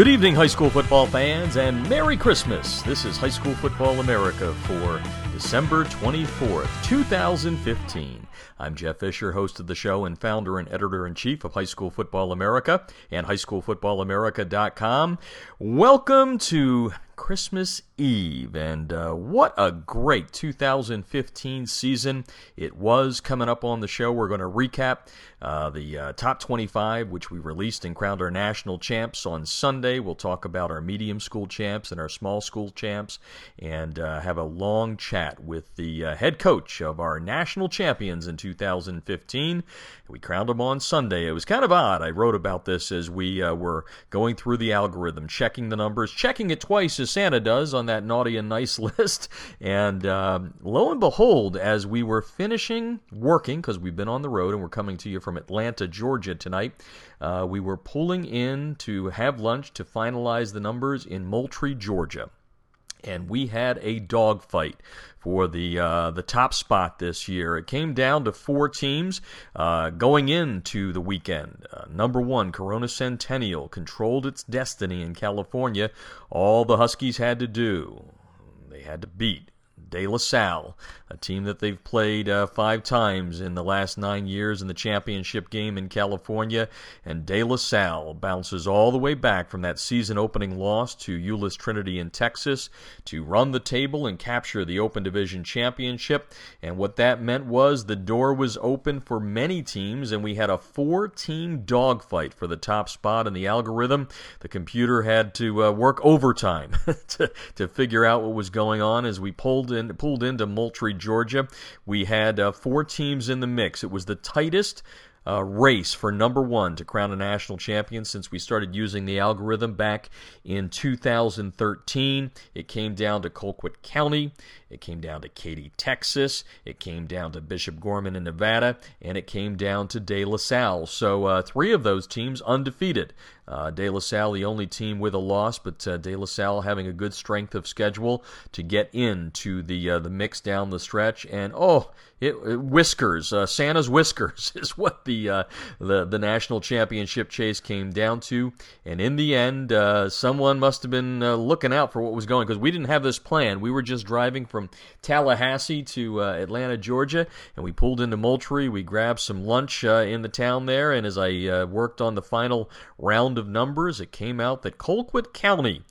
Good evening, high school football fans, and Merry Christmas. This is High School Football America for December 24th, 2015. I'm Jeff Fisher, host of the show and founder and editor in chief of High School Football America and highschoolfootballamerica.com. Welcome to Christmas Eve, and uh, what a great 2015 season it was. Coming up on the show, we're going to recap uh, the uh, top 25, which we released and crowned our national champs on Sunday. We'll talk about our medium school champs and our small school champs, and uh, have a long chat with the uh, head coach of our national champions in 2015. We crowned them on Sunday. It was kind of odd. I wrote about this as we uh, were going through the algorithm, checking the numbers, checking it twice as Santa does on that naughty and nice list. And um, lo and behold, as we were finishing working, because we've been on the road and we're coming to you from Atlanta, Georgia tonight, uh, we were pulling in to have lunch to finalize the numbers in Moultrie, Georgia and we had a dogfight for the uh, the top spot this year. It came down to four teams uh, going into the weekend. Uh, number one, Corona Centennial controlled its destiny in California. All the Huskies had to do, they had to beat De La Salle, a team that they've played uh, five times in the last nine years in the championship game in California. And De La Salle bounces all the way back from that season opening loss to Euless Trinity in Texas to run the table and capture the Open Division Championship. And what that meant was the door was open for many teams, and we had a four team dogfight for the top spot in the algorithm. The computer had to uh, work overtime to, to figure out what was going on as we pulled in, pulled into Moultrie, Georgia. We had uh, four teams in the mix. It was the tightest uh, race for number one to crown a national champion since we started using the algorithm back in 2013. It came down to Colquitt County, it came down to Katy, Texas, it came down to Bishop Gorman in Nevada, and it came down to De La Salle. So uh, three of those teams undefeated. Uh, De La Salle, the only team with a loss, but uh, De La Salle having a good strength of schedule to get into the uh, the mix down the stretch. And oh, it, it whiskers, uh, Santa's whiskers is what the uh, the the national championship chase came down to. And in the end, uh, someone must have been looking out for what was going because we didn't have this plan. We were just driving from Tallahassee to uh, Atlanta, Georgia, and we pulled into Moultrie. We grabbed some lunch uh, in the town there, and as I uh, worked on the final round of numbers, it came out that Colquitt County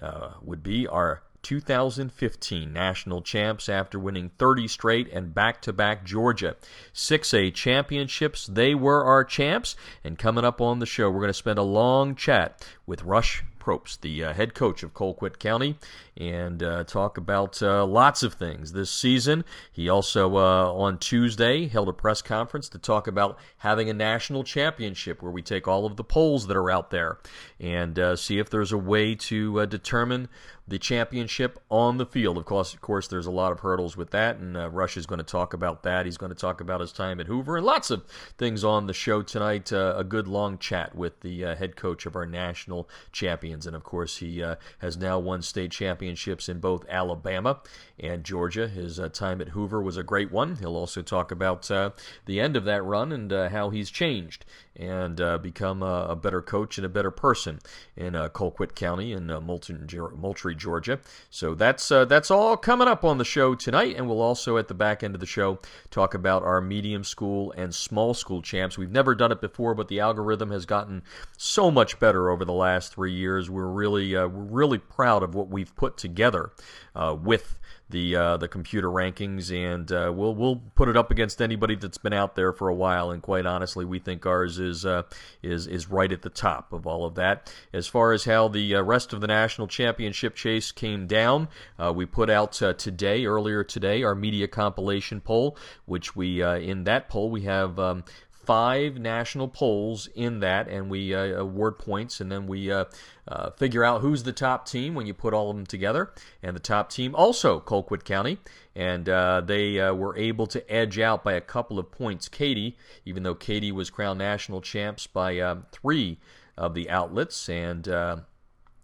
uh, would be our 2015 national champs after winning 30 straight and back to back Georgia 6A championships. They were our champs. And coming up on the show, we're going to spend a long chat with Rush Propst, the uh, head coach of Colquitt County, and uh, talk about uh, lots of things this season. He also, uh, on Tuesday, held a press conference to talk about having a national championship where we take all of the polls that are out there and uh, see if there's a way to determine the championship on the field. Of course, of course, there's a lot of hurdles with that, and uh, Rush is going to talk about that. He's going to talk about his time at Hoover and lots of things on the show tonight. Uh, a good long chat with the uh, head coach of our national champions, and of course, he uh, has now won state championships in both Alabama and Georgia. His uh, time at Hoover was a great one. He'll also talk about uh, the end of that run and how he's changed and become a, a, better coach and a better person in Colquitt County and Moultrie, Georgia. So that's uh, that's all coming up on the show tonight, and we'll also at the back end of the show talk about our medium school and small school champs. We've never done it before, but the algorithm has gotten so much better over the last three years. We're really uh, we're really proud of what we've put together uh, with the uh, the computer rankings, and uh, we'll we'll put it up against anybody that's been out there for a while. And quite honestly, we think ours is uh, is is right at the top of all of that. As far as how the uh, rest of the national championship chase came down, uh, we put out uh, today, earlier today, our media compilation poll, which we in that poll we have. Um, five national polls in that, and we uh, award points, and then we uh, uh, figure out who's the top team when you put all of them together. And the top team also Colquitt County, and uh, they uh, were able to edge out by a couple of points Katy, even though Katy was crowned national champs by uh, three of the outlets, and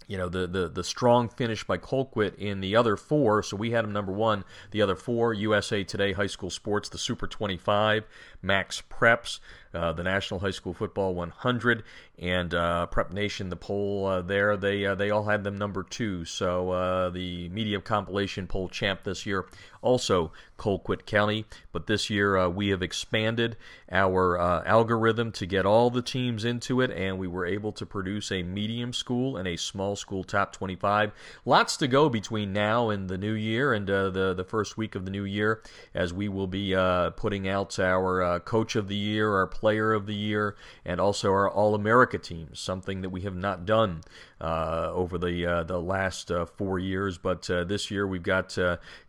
you know the, the the strong finish by Colquitt in the other four. So we had them number one. The other four: USA Today High School Sports, the Super 25, MaxPreps, uh, the National High School Football 100, and uh, Prep Nation, the poll uh, there, they uh, they all had them number two. So uh, the media compilation poll champ this year, also Colquitt County. But this year uh, we have expanded our uh, algorithm to get all the teams into it, and we were able to produce a medium school and a small school top 25. Lots to go between now and the new year and uh, the the first week of the new year, as we will be uh, putting out our uh, coach of the year, our player of the year, and also our All America teams. Something that we have not done uh, over the uh, the last uh, four years. But this year we've got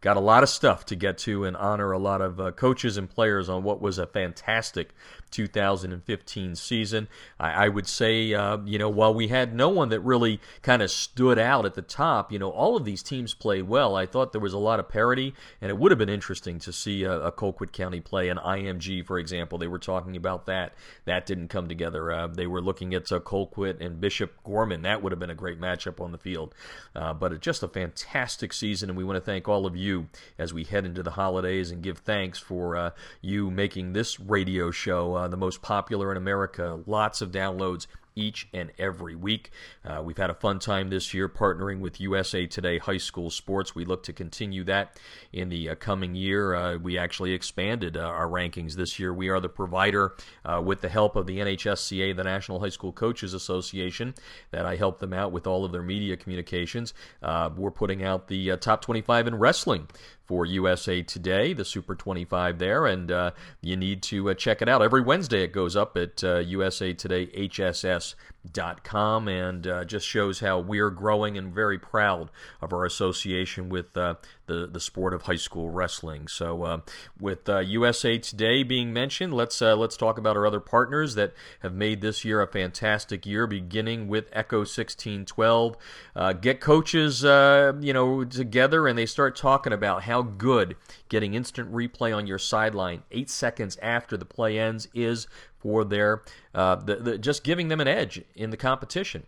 got a lot of stuff to get to and honor a lot of coaches and players on what was a fantastic 2015 season. I, I would say, uh, you know, while we had no one that really kind of stood out at the top, you know, all of these teams played well. I thought there was a lot of parity, and it would have been interesting to see a, a Colquitt County play an IMG, for example. They were talking about that. That didn't come together. Uh, they were looking at uh, Colquitt and Bishop Gorman. That would have been a great matchup on the field. Uh, but just a fantastic season, and we want to thank all of you as we head into the holidays and give thanks for uh, you making this radio show uh, the most popular in America. Lots of downloads each and every week. Uh, we've had a fun time this year partnering with USA Today High School Sports. We look to continue that in the uh, coming year. Uh, we actually expanded uh, our rankings this year. We are the provider, uh, with the help of the NHSCA, the National High School Coaches Association, that I help them out with all of their media communications. Uh, we're putting out the top 25 in wrestling for USA Today, the Super 25 there, and uh, you need to uh, check it out. Every Wednesday it goes up at uh, USA Today HSS com and uh, just shows how we're growing and very proud of our association with uh, the the sport of high school wrestling. So, uh, with USA uh, Today being mentioned, let's uh, let's talk about our other partners that have made this year a fantastic year. Beginning with Echo 1612, uh, get coaches you know together and they start talking about how good getting instant replay on your sideline eight seconds after the play ends is for their uh, the, the, just giving them an edge in the competition.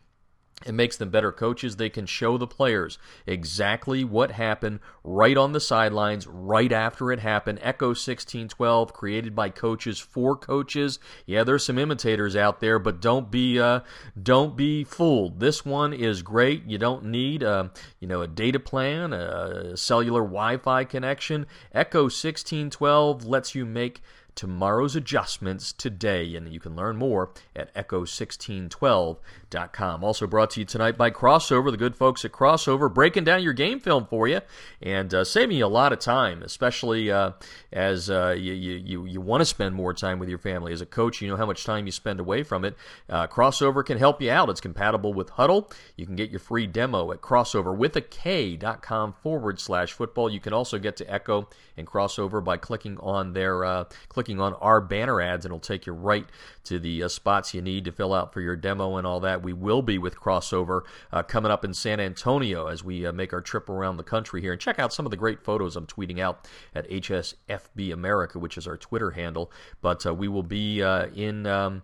It makes them better coaches. They can show the players exactly what happened right on the sidelines, right after it happened. Echo 1612, created by coaches for coaches. Yeah, there's some imitators out there, but don't be uh, don't be fooled. This one is great. You don't need uh, you know a data plan, a cellular Wi-Fi connection. Echo 1612 lets you make tomorrow's adjustments today, and you can learn more at echo1612.com. Also brought to you tonight by Krossover, the good folks at Krossover, breaking down your game film for you and uh, saving you a lot of time, especially uh, as uh, you, you, you want to spend more time with your family. As a coach, you know how much time you spend away from it. Uh, Krossover can help you out. It's compatible with Hudl. You can get your free demo at crossoverwithak.com forward slash football. You can also get to Echo and Krossover by clicking on their uh, click clicking on our banner ads, and it'll take you right to the uh, spots you need to fill out for your demo and all that. We will be with Krossover uh, coming up in San Antonio as we uh, make our trip around the country here. And check out some of the great photos I'm tweeting out at HSFB America, which is our Twitter handle. But uh, we will be uh, in um,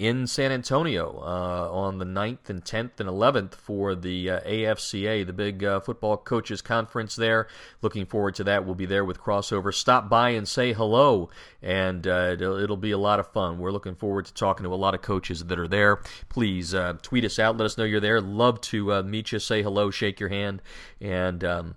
in San Antonio uh, on the 9th and 10th and 11th for the uh, AFCA, the big uh, football coaches conference there. Looking forward to that. We'll be there with Krossover. Stop by and say hello, and uh, it'll, it'll, be a lot of fun. We're looking forward to talking to a lot of coaches that are there. Please uh, tweet us out. Let us know you're there. Love to uh, meet you, say hello, shake your hand, and. Um,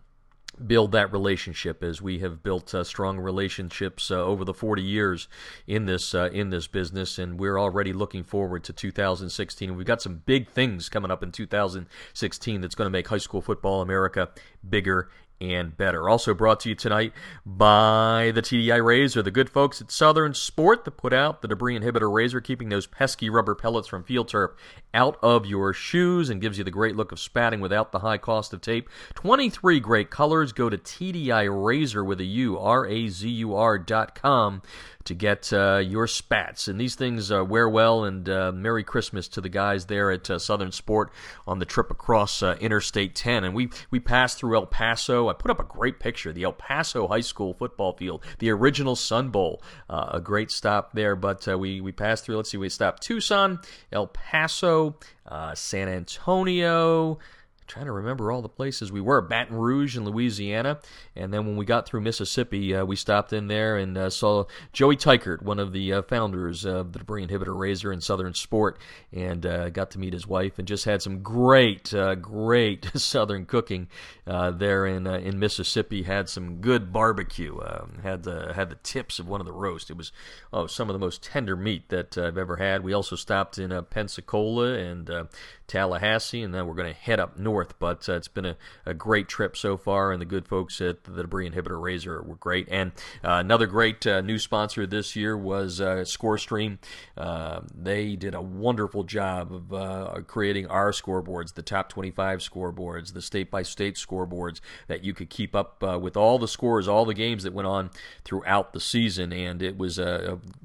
build that relationship as we have built uh, strong relationships uh, over the 40 years in this uh, in this business and we're already looking forward to 2016 we've got some big things coming up in 2016 that's going to make high school football America bigger and better. Also brought to you tonight by the TDI Razur, the good folks at Southern Sport that put out the debris inhibitor razor, keeping those pesky rubber pellets from field turf out of your shoes and gives you the great look of spatting without the high cost of tape. 23 great colors. Go to TDI Razor with a U, R A Z U R dot com to get uh, your spats. And these things uh, wear well. And uh, Merry Christmas to the guys there at uh, Southern Sport on the trip across uh, Interstate 10. And we we passed through El Paso. I put up a great picture, the El Paso High School football field, the original Sun Bowl. Uh, a great stop there. But we we passed through. Let's see, we stopped Tucson, El Paso, San Antonio. Trying to remember all the places we were Baton Rouge in Louisiana. And then when we got through Mississippi, uh, we stopped in there and uh, saw Joey Teichert, one of the uh, founders of the debris inhibitor razor in Southern Sport, and uh, got to meet his wife and just had some great, uh, great Southern cooking uh, there in in Mississippi. Had some good barbecue. Um, had the had the tips of one of the roast. It was oh some of the most tender meat that I've ever had. We also stopped in Pensacola and Tallahassee, and then we're going to head up north. But uh, it's been a, a, great trip so far, and the good folks at the Debris Inhibitor Razor were great. And uh, another great uh, new sponsor this year was ScoreStream. They did a wonderful job of creating our scoreboards, the top 25 scoreboards, the state by state scoreboards that you could keep up with all the scores, all the games that went on throughout the season. And it was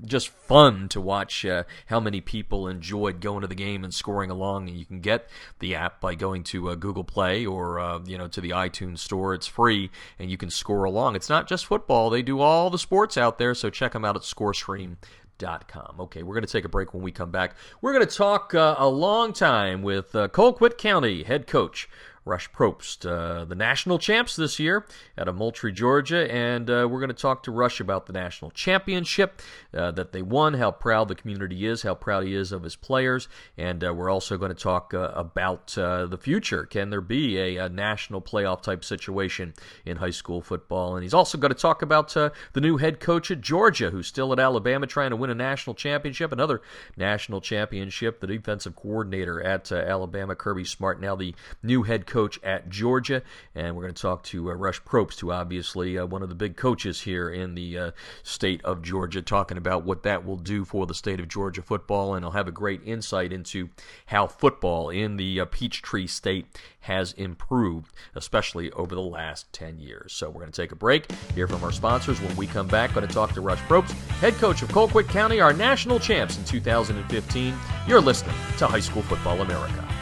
just fun to watch how many people enjoyed going to the game and scoring along. And you can get the app by going to uh, Google Play or uh, you know to the iTunes Store. It's free, and you can score along. It's not just football; they do all the sports out there. So check them out at ScoreStream.com. Okay, we're going to take a break when we come back. We're going to talk uh, a long time with uh, Colquitt County head coach Rush Propst, uh, the national champs this year out of Moultrie, Georgia, and uh, we're going to talk to Rush about the national championship uh, that they won, how proud the community is, how proud he is of his players, and uh, we're also going to talk uh, about uh, the future. Can there be a, a, national playoff type situation in high school football? And he's also going to talk about the new head coach at Georgia, who's still at Alabama trying to win a national championship, another national championship, the defensive coordinator at Alabama, Kirby Smart, now the new head coach coach at Georgia. And we're going to talk to uh, Rush Propst, who obviously uh, one of the big coaches here in the uh, state of Georgia, talking about what that will do for the state of Georgia football. And he'll have a great insight into how football in the uh, Peachtree State has improved, especially over the last 10 years. So we're going to take a break, hear from our sponsors. When we come back, going to talk to Rush Propst, head coach of Colquitt County, our national champs in 2015. You're listening to High School Football America.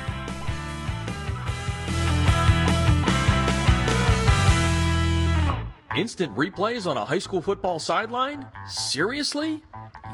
Instant replays on a high school football sideline? Seriously?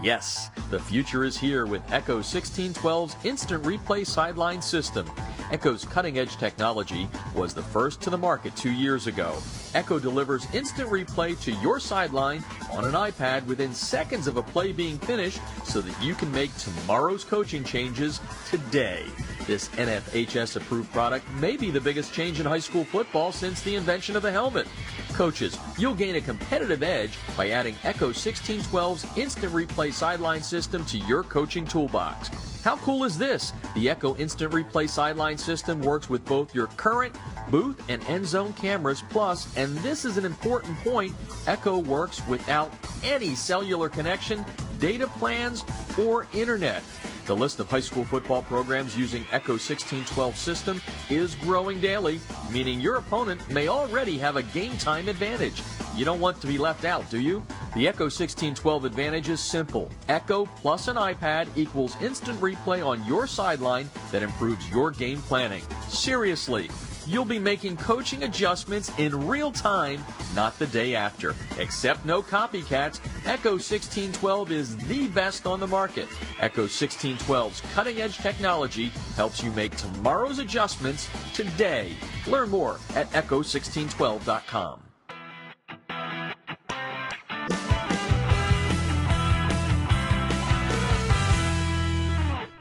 Yes, the future is here with Echo 1612's instant replay sideline system. Echo's cutting edge technology was the first to the market two years ago. Echo delivers instant replay to your sideline on an iPad within seconds of a play being finished so that you can make tomorrow's coaching changes today. This NFHS approved product may be the biggest change in high school football since the invention of the helmet. Coaches, you'll gain a competitive edge by adding Echo 1612's instant replay sideline system to your coaching toolbox. How cool is this? The Echo Instant Replay sideline system works with both your current booth and end zone cameras, plus, and this is an important point, Echo works without any cellular connection, data plans, or internet. The list of high school football programs using Echo 1612 system is growing daily, meaning your opponent may already have a game time advantage. You don't want to be left out, do you? The Echo 1612 advantage is simple. Echo plus an iPad equals instant replay on your sideline that improves your game planning. Seriously, You'll be making coaching adjustments in real time, not the day after. Except no copycats, Echo 1612 is the best on the market. Echo 1612's cutting edge technology helps you make tomorrow's adjustments today. Learn more at echo1612.com.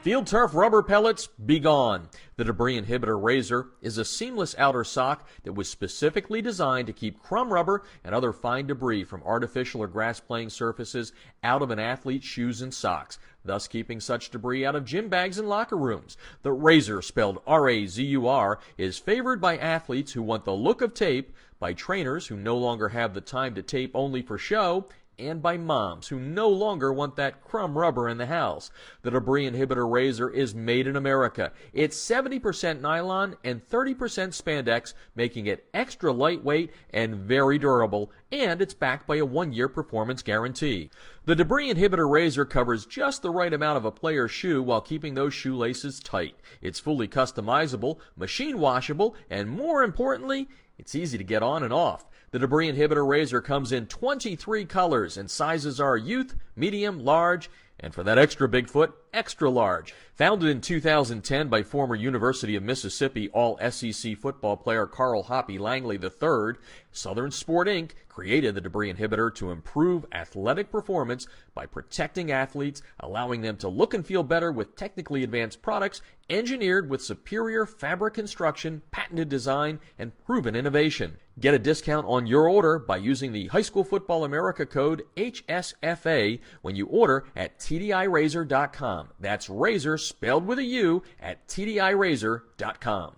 Field turf rubber pellets, be gone. The debris inhibitor razor is a seamless outer sock that was specifically designed to keep crumb rubber and other fine debris from artificial or grass playing surfaces out of an athlete's shoes and socks, thus keeping such debris out of gym bags and locker rooms. The razor, spelled R-A-Z-U-R, is favored by athletes who want the look of tape, by trainers who no longer have the time to tape only for show, and by moms who no longer want that crumb rubber in the house. The debris inhibitor razor is made in America. It's 70% nylon and 30% spandex, making it extra lightweight and very durable, and it's backed by a one year performance guarantee. The debris inhibitor razor covers just the right amount of a player's shoe while keeping those shoelaces tight. It's fully customizable, machine washable, and more importantly, it's easy to get on and off. The debris inhibitor razor comes in 23 colors and sizes are youth, medium, large, And for that extra Bigfoot, extra large. Founded in 2010 by former University of Mississippi All SEC football player Carl Hoppy Langley III, Southern Sport Inc. created the debris inhibitor to improve athletic performance by protecting athletes, allowing them to look and feel better with technically advanced products engineered with superior fabric construction, patented design, and proven innovation. Get a discount on your order by using the High School Football America code HSFA when you order at TDIRazur.com. That's razor spelled with a U at TDIRazur.com.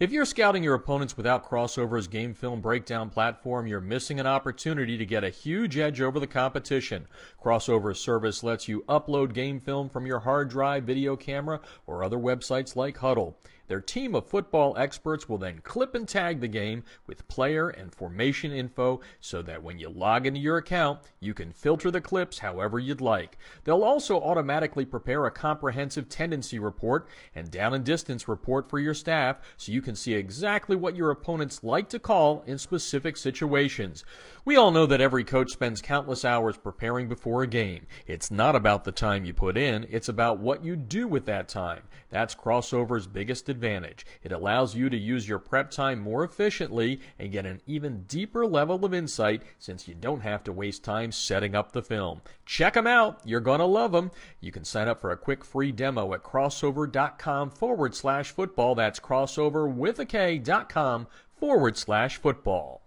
If you're scouting your opponents without Krossover's game film breakdown platform, you're missing an opportunity to get a huge edge over the competition. Krossover's service lets you upload game film from your hard drive, video camera, or other websites like Hudl. Their team of football experts will then clip and tag the game with player and formation info so that when you log into your account, you can filter the clips however you'd like. They'll also automatically prepare a comprehensive tendency report and down and distance report for your staff so you can see exactly what your opponents like to call in specific situations. We all know that every coach spends countless hours preparing before a game. It's not about the time you put in, it's about what you do with that time. That's Krossover's biggest advantage. It allows you to use your prep time more efficiently and get an even deeper level of insight since you don't have to waste time setting up the film. Check them out. You're going to love them. You can sign up for a quick free demo at krossover.com forward slash football. That's crossover with a K dot com forward slash football.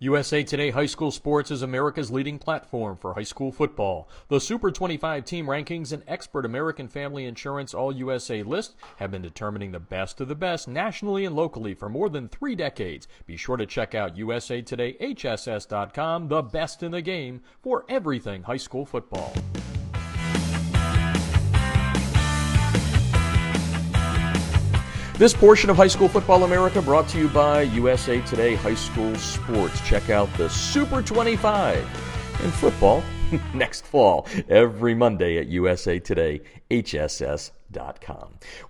USA Today High School Sports is America's leading platform for high school football. The Super 25 team rankings and expert American Family Insurance All USA list have been determining the best of the best nationally and locally for more than three decades. Be sure to check out usatodayhss.com, the best in the game for everything high school football. This portion of High School Football America brought to you by USA Today High School Sports. Check out the Super 25 in football next fall every Monday at USA Today HSS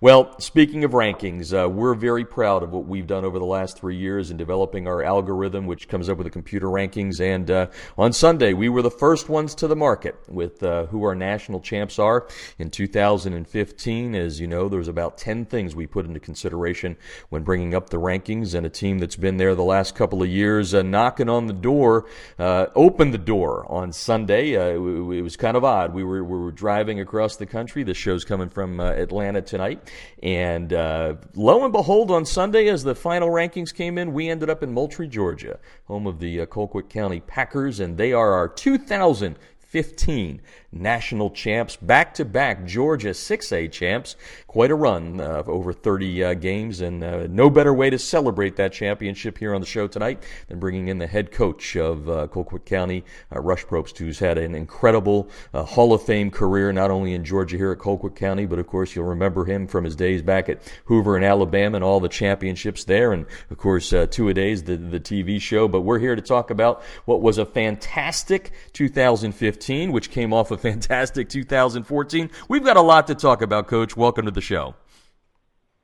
well, speaking of rankings, uh, we're very proud of what we've done over the last three years in developing our algorithm, which comes up with the computer rankings. And uh, on Sunday, we were the first ones to the market with uh, who our national champs are. In 2015, as you know, there was about 10 things we put into consideration when bringing up the rankings, and a team that's been there the last couple of years, uh, knocking on the door, uh, opened the door on Sunday. Uh, it, was kind of odd. We were we were driving across the country. This show's coming from uh, Atlanta tonight. And uh, lo and behold, on Sunday, as the final rankings came in, we ended up in Moultrie, Georgia, home of the uh, Colquitt County Packers, and they are our 2015 national champs, back to back Georgia 6A champs. Quite a run uh, of over 30 uh, games, and uh, no better way to celebrate that championship here on the show tonight than bringing in the head coach of uh, Colquitt County, uh, Rush Propst, who's had an incredible uh, Hall of Fame career, not only in Georgia here at Colquitt County, but of course you'll remember him from his days back at Hoover in Alabama and all the championships there, and of course Two A Days, the, the TV show. But we're here to talk about what was a fantastic 2015, which came off of fantastic 2014. We've got a lot to talk about, Coach. Welcome to the show.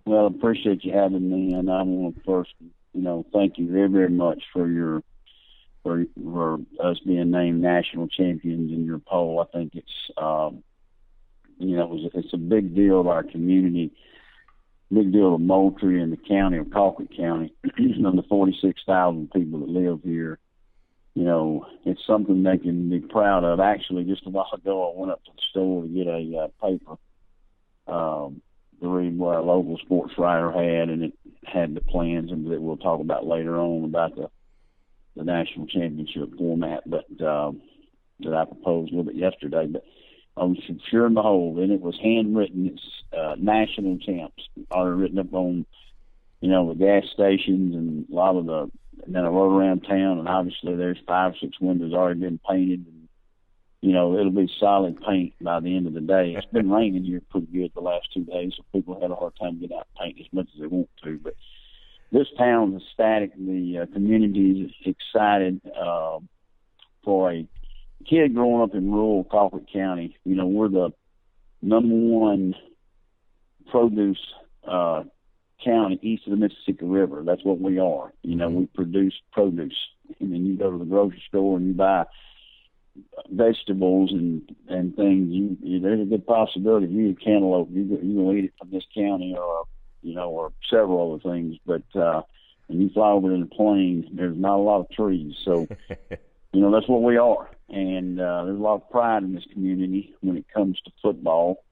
Well, I appreciate you having me, and I want to first, you know, thank you very, very much for your for for us being named national champions in your poll. I think it's, um, you know, it's, it's a big deal of our community, big deal of Moultrie and the county of Colquitt County, and the 46,000 people that live here you know, it's something they can be proud of. Actually, just a while ago, I went up to the store to get a uh, paper um, to read what a local sports writer had, and it had the plans and that we'll talk about later on about the the national championship format, but um, that I proposed a little bit yesterday. But um, sure and behold, and it was handwritten. It's uh, national champs, already written up on you know the gas stations and a lot of the and then I rode around town, and obviously there's five or six windows already been painted, and you know it'll be solid paint by the end of the day. It's been raining here pretty good the last two days, so people had a hard time getting out and paint as much as they want to. But this town is ecstatic. The uh, community is excited uh, for a kid growing up in rural Colquitt County, you know, we're the number one produce uh, county east of the Mississippi River. That's what we are. You know, we produce produce. And then you go to the grocery store and you buy vegetables and and things. You, you there's a good possibility if you eat cantaloupe, you you gonna eat it from this county or you know or several other things. But uh, when you fly over in the plain, there's not a lot of trees. So you know that's what we are, and uh, there's a lot of pride in this community when it comes to football.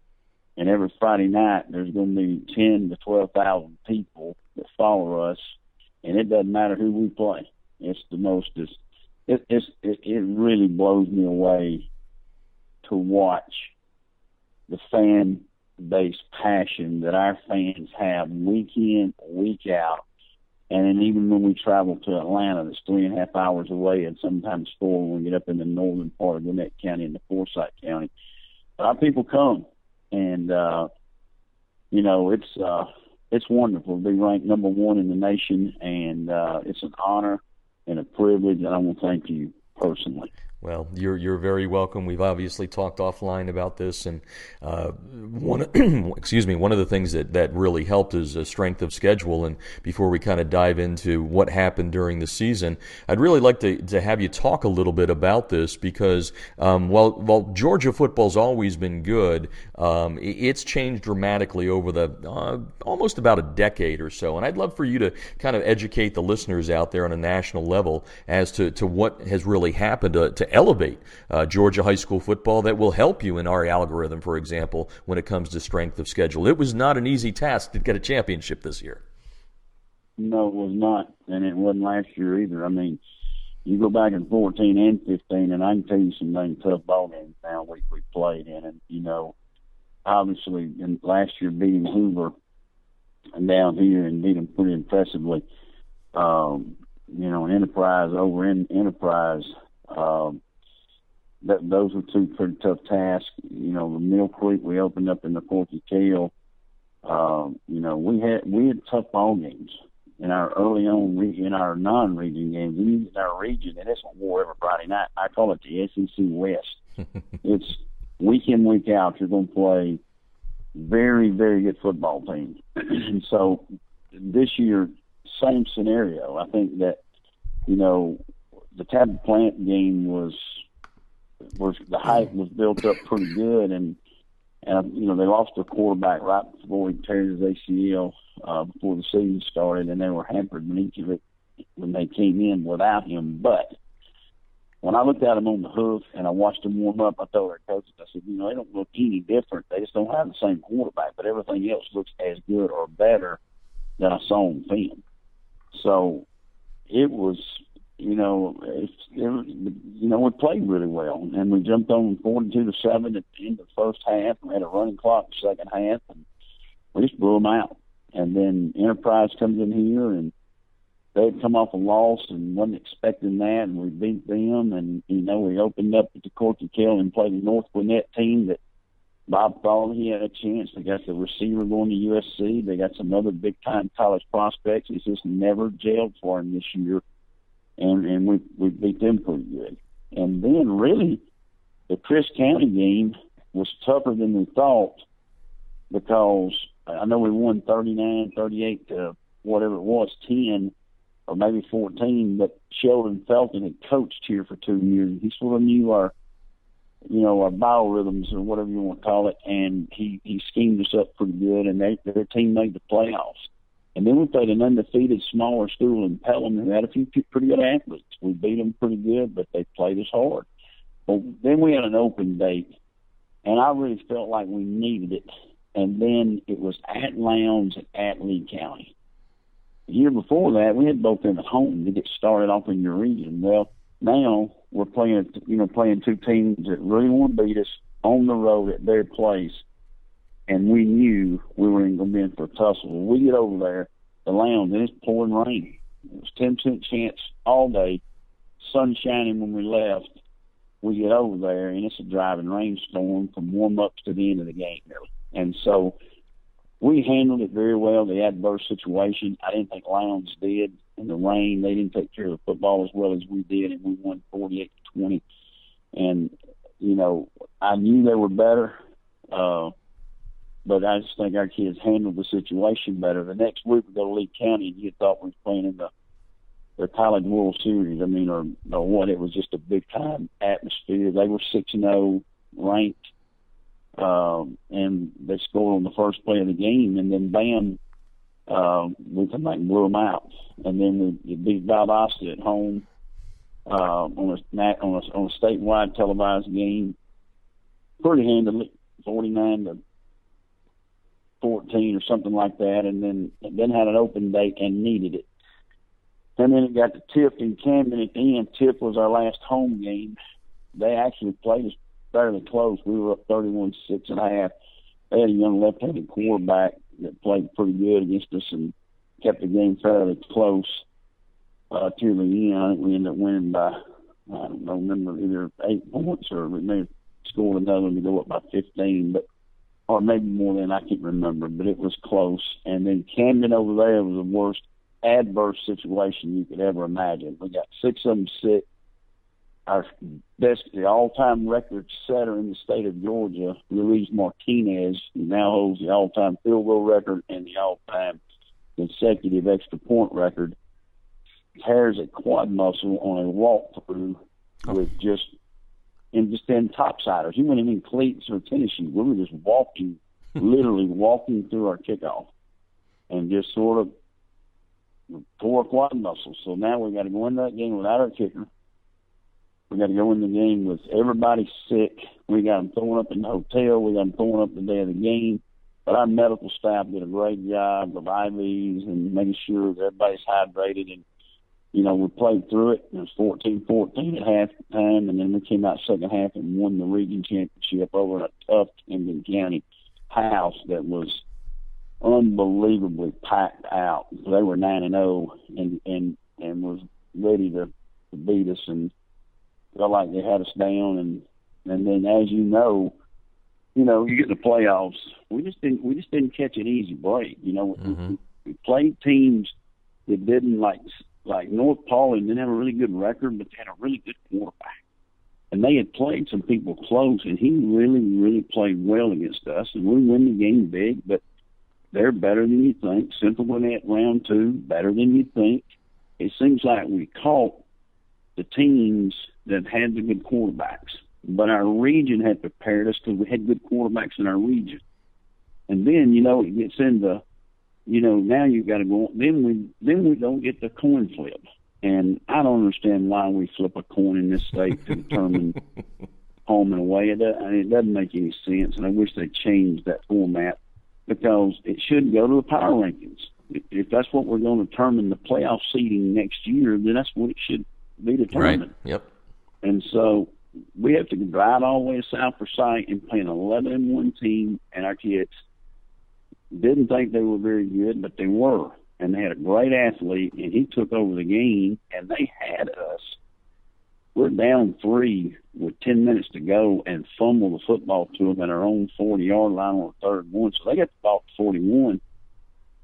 And every Friday night, there's going to be ten to twelve thousand people that follow us, and it doesn't matter who we play. It's the most. It's, it, it's, it, it really blows me away to watch the fan base passion that our fans have week in, week out. And then even when we travel to Atlanta, that's three and a half hours away, and sometimes four when we get up in the northern part of Gwinnett County and the Forsyth County, our people come, and uh, you know it's uh, it's wonderful to be ranked number one in the nation, and uh, it's an honor and a privilege, and I want to thank you personally. Well, you're you're very welcome. We've obviously talked offline about this, and uh, one excuse me, one of the things that, that really helped is a strength of schedule. And before we kind of dive into what happened during the season, I'd really like to, to have you talk a little bit about this because um, while while Georgia football's always been good, um, it's changed dramatically over the uh, almost about a decade or so. And I'd love for you to kind of educate the listeners out there on a national level as to, to what has really happened to, to elevate uh, Georgia high school football that will help you in our algorithm, for example, when it comes to strength of schedule. It was not an easy task to get a championship this year. No, it was not, and it wasn't last year either. I mean, you go back in 14 and 15, and I can tell you some dang tough ball games now we we played in, and you know, obviously, in last year beating Hoover and down here and beat them pretty impressively. Um, you know, Enterprise over in Enterprise. Um, that those were two pretty tough tasks. You know, the Mill Creek we opened up in the Corky Kell. Um, you know, we had we had tough ball games in our early on in our non-region games. Even in our region, and it's a war every Friday night. I call it the SEC West. it's week in week out. You're going to play very very good football teams, and so this year same scenario. I think that you know the Tampa Plant game was was the hype was built up pretty good, and and you know they lost their quarterback right before he tears his ACL uh, before the season started, and they were hampered he when they came in without him. But when I looked at him on the hoof and I watched him warm up, I told our coaches, I said, you know, they don't look any different. They just don't have the same quarterback, but everything else looks as good or better than I saw on film. So it was you know, it's, it, you know, we played really well, and we jumped on forty-two to seven at the end of the first half. We had a running clock the second half, and we just blew them out. And then Enterprise comes in here, and they had come off a loss and wasn't expecting that, and we beat them. And you know, we opened up at the Corky Kell and played the North Gwinnett team that Bob thought he had a chance. They got the receiver going to USC. They got some other big time college prospects. It's just never jailed for him this year and and we we beat them pretty good. And then really, the Crisp County game was tougher than we thought because I know we won 39, 38 to whatever it was, 10 or maybe 14, but Shelton Felton had coached here for two years. He sort of knew our, you know, our biorhythms or whatever you want to call it, and he, he schemed us up pretty good, and they, their team made the playoffs. And then we played an undefeated smaller school in Pelham who had a few pretty good athletes. We beat them pretty good, but they played us hard. But then we had an open date, and I really felt like we needed it. And then it was at Lowndes at Lee County. The year before that, we had both them at home to get started off in your region. Well, now we're playing, you know, playing two teams that really want to beat us on the road at their place and we knew we were going to be in for a tussle. We get over there, the Lowndes, and it's pouring rain. It was ten percent chance all day, sun shining when we left. We get over there, and it's a driving rainstorm from warm ups to the end of the game, really. And so we handled it very well. The adverse situation, I didn't think Lowndes did. In the rain, they didn't take care of the football as well as we did, and we won 48 to 20. and you know I knew they were better, uh, but I just think our kids handled the situation better. The next week we go to Lee County, and you thought we was playing in the the College World Series. I mean, or, or what? It was just a big time atmosphere. They were six and zero, ranked, um, and they scored on the first play of the game, and then bam, uh, we come back and blew them out, and then we beat Valdosta at home uh, on a on a on a statewide televised game, pretty handily, forty nine to fourteen or something like that, and then then had an open date and needed it. And then it got to Tift in Camden at the end. Tift was our last home game. They actually played us fairly close. We were up 31 six and a half. They had a young left-handed quarterback that played pretty good against us and kept the game fairly close uh, to the end. We ended up winning by I don't know, remember either eight points or we may have scored another one to go up by 15, but or maybe more than I can't remember, but it was close. And then Camden over there was the worst adverse situation you could ever imagine. We got six of them sick. Our best, the all-time record setter in the state of Georgia, Luis Martinez, who now holds the all-time field goal record and the all-time consecutive extra point record, tears a quad muscle on a walkthrough oh. with just and just in topsiders. You weren't even cleats or tennis shoes. We were just walking, literally walking through our kickoff, and just sort of tore quad muscles. So now we got to go into that game without our kicker. We got to go in the game with everybody sick. We got them throwing up in the hotel. We got them throwing up the day of the game. But our medical staff did a great job of IVs and making sure that everybody's hydrated. And, you know, we played through it. It was 14-14 at halftime, and then we came out second half and won the region championship over a tough Camden County house that was unbelievably packed out. They were nine and zero, oh and and and was ready to, to beat us, and felt like they had us down. And and then, as you know, you know, you get the playoffs. We just didn't we just didn't catch an easy break. You know, mm-hmm. we, we played teams that didn't like like North Paulding didn't have a really good record, but they had a really good quarterback. And they had played some people close, and he really, really played well against us. And we win the game big, but they're better than you think. Central Gwinnett round two, better than you think. It seems like we caught the teams that had the good quarterbacks, but our region had prepared us because we had good quarterbacks in our region. And then you know it gets into, you know, now you've got to go. Then we then we don't get the coin flip, and I don't understand why we flip a coin in this state to determine home and away. It, it doesn't make any sense, and I wish they changed that format because it should go to the power rankings. If that's what we're going to determine the playoff seeding next year, then that's what it should be determined. Right. Yep. And so we have to drive all the way to South Forsyth and play an 11 and 1 team, and our kids didn't think they were very good, but they were. And they had a great athlete, and he took over the game, and they had us we're down three with 10 minutes to go and fumble the football to them at our own 40 yard line on the third one. So they got the ball to 41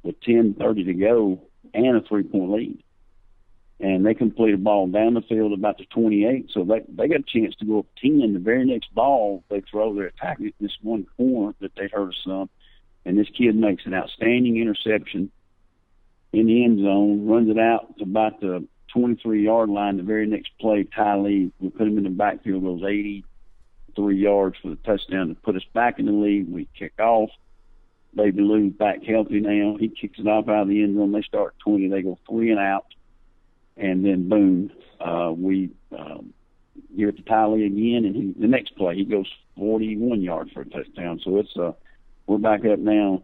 with 10 30 to go and a three point lead. And they complete a ball down the field about the 28. So they, they got a chance to go up 10. The very next ball they throw, they're attacking this one corner that they hurt us some. And this kid makes an outstanding interception in the end zone, runs it out to about the 23 yard line. The very next play, Ty Lee, we put him in the backfield, goes 83 yards for the touchdown to put us back in the lead. We kick off. Baby Lou's back healthy now. He kicks it off out of the end zone. They start 20. They go three and out. And then, boom, uh, we um, give it to Ty Lee again. And he, the next play, he goes 41 yards for a touchdown. So it's uh, we're back up now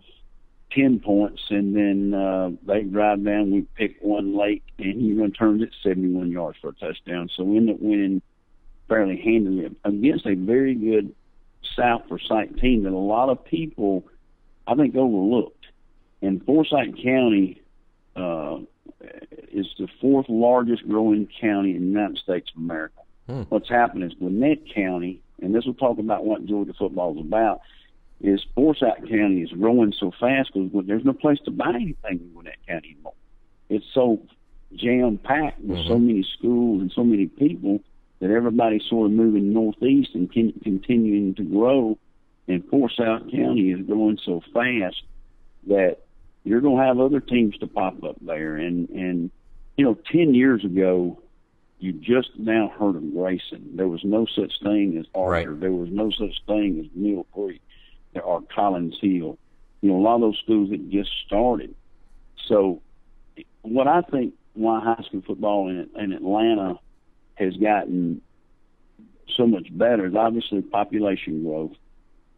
ten points, and then uh, they drive down. We pick one late, and he returns it 71 yards for a touchdown. So we end up winning fairly handily against a very good South Forsyth team that a lot of people, I think, overlooked. And Forsyth County uh, is the fourth largest growing county in the United States of America. Hmm. What's happened is Gwinnett County, and this will talk about what Georgia football is about is Forsyth County is growing so fast because there's no place to buy anything in Gwinnett County anymore. It's so jam packed with mm-hmm. so many schools and so many people that everybody's sort of moving northeast and con- continuing to grow, and Forsyth County is growing so fast that you're going to have other teams to pop up there. And and you know, ten years ago, you just now heard of Grayson. There was no such thing as Archer. Right. There was no such thing as Mill Creek or Collins Hill. You know, a lot of those schools that just started. So, what I think why high school football in, in Atlanta has gotten so much better is obviously population growth.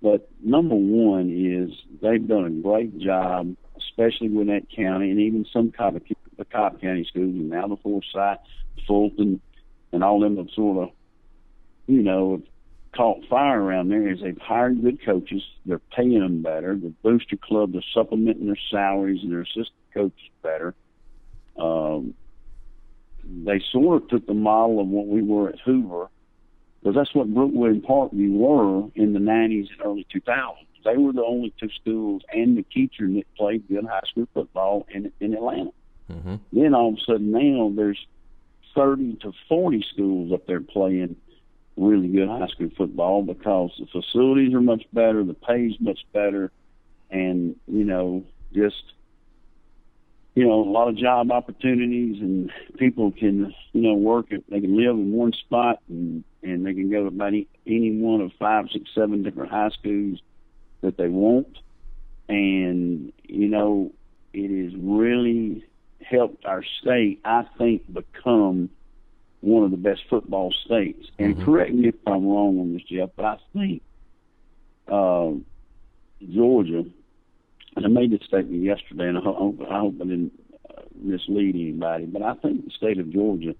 But number one is they've done a great job, especially with that county and even some Cobb, the Cobb County schools and now the Forsyth, Fulton, and all them have sort of, you know, caught fire around there is they've hired good coaches. They're paying them better. The booster club, they're supplementing their salaries and their assistant coaches better. Um, they sort of took the model of what we were at Hoover, because that's what Brookwood and Parkview were in the 90s and early 2000s. They were the only two schools and the teacher that played good high school football in in Atlanta. Mm-hmm. Then all of a sudden now there's 30 to 40 schools up there playing really good high school football because the facilities are much better, the pay's much better, and you know just you know, a lot of job opportunities and people can, you know, work it. They can live in one spot and, and they can go to about any, any one of five, six, seven different high schools that they want. And, you know, it has really helped our state, I think, become one of the best football states. And mm-hmm. correct me if I'm wrong on this, Jeff, but I think uh, Georgia and I made this statement yesterday, and I hope, I hope I didn't uh, mislead anybody, but I think the state of Georgia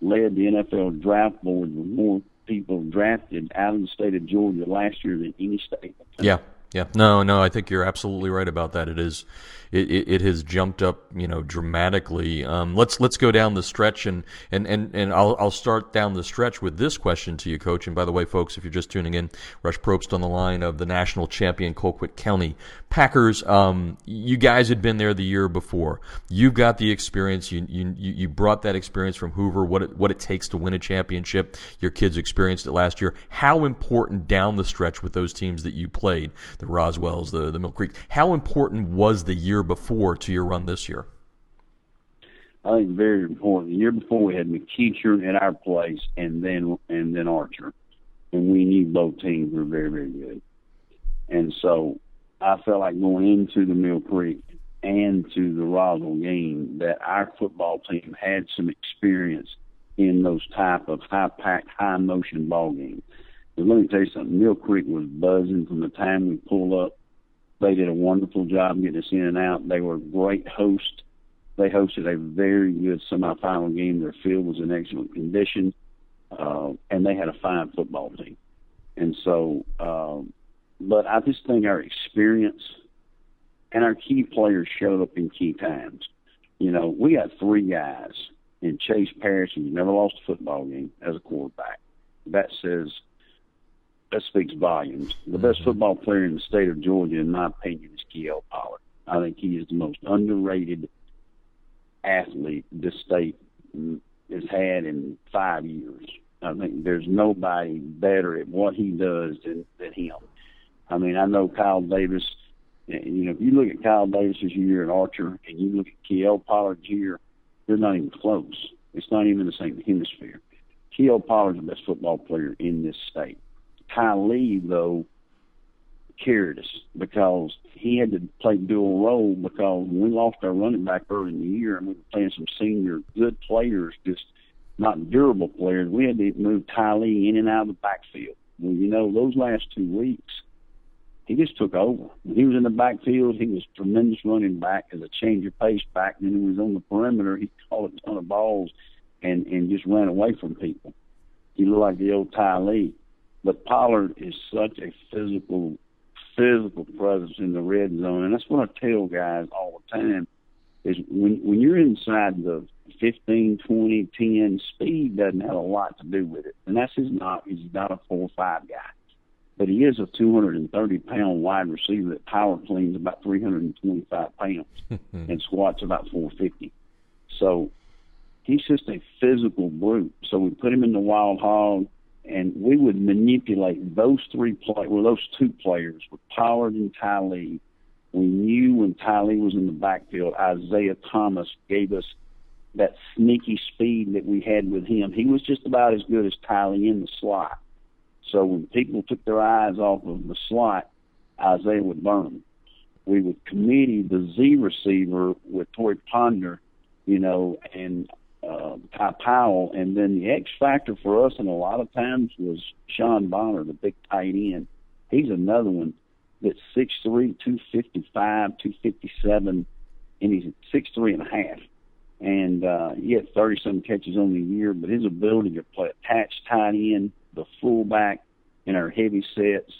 led the NFL draft board with more people drafted out of the state of Georgia last year than any state. Yeah, yeah. No, no, I think you're absolutely right about that. It is it, it, it, has jumped up, you know, dramatically. Um, let's let's go down the stretch and and and, and I'll I'll start down the stretch with this question to you, Coach. And by the way, folks, if you're just tuning in, Rush Propst on the line of the national champion Colquitt County Packers. Um, you guys had been there the year before. You've got the experience. You you you brought that experience from Hoover. What it, what it takes to win a championship. Your kids experienced it last year. How important down the stretch with those teams that you played, the Roswells, the the Mill Creek. How important was the year before to your run this year? I think very important. The year before we had McEachern at our place, and then and then Archer, and we knew both teams were very very good, and so I felt like going into the Mill Creek and to the Roswell game that our football team had some experience in those type of high packed, high motion ball games. But let me tell you something. Mill Creek was buzzing from the time we pulled up they did a wonderful job getting us in and out. They were a great host. They hosted a very good semifinal game. Their field was in excellent condition, uh, and they had a fine football team. And so, um, but I just think our experience and our key players showed up in key times. You know, we got three guys in Chase Parrish, who's never lost a football game as a quarterback. That says that speaks volumes. The best mm-hmm. football player in the state of Georgia, in my opinion, is Kiel Pollard. I think he is the most underrated athlete this state has had in five years. I think there's nobody better at what he does than, than him. I mean, I know Kyle Davis. You know, if you look at Kyle Davis's year at Archer and you look at Kiel Pollard's year, they're not even close. It's not even the same hemisphere. Kiel Pollard's the best football player in this state. Ty Lee, though, carried us because he had to play dual role because we lost our running back early in the year and we were playing some senior good players, just not durable players, we had to move Ty Lee in and out of the backfield. Well, you know, those last two weeks, he just took over. When he was in the backfield, he was tremendous running back as a change of pace back. And then he was on the perimeter, he caught a ton of balls and, and just ran away from people. He looked like the old Ty Lee. But Pollard is such a physical, physical presence in the red zone, and that's what I tell guys all the time: is when when you're inside the 15, 20, 10, speed doesn't have a lot to do with it, and that's his not. He's not a four or five guy, but he is a 230 pound wide receiver that power cleans about 325 pounds and squats about 450. So he's just a physical brute. So we put him in the wild hog, and we would manipulate those three play well those two players with Pollard and Ty Lee. We knew when Ty Lee was in the backfield, Isaiah Thomas gave us that sneaky speed that we had with him. He was just about as good as Ty Lee in the slot. So when people took their eyes off of the slot, Isaiah would burn them. We would committee the Z receiver with Tory Ponder, you know, and uh, Ty Powell, and then the X factor for us, and a lot of times was Sean Bonner, the big tight end. He's another one that's six three, two fifty five, two fifty seven, and he's six three and a half. And uh, he had thirty some catches on the year, but his ability to play attached tight end, the fullback in our heavy sets,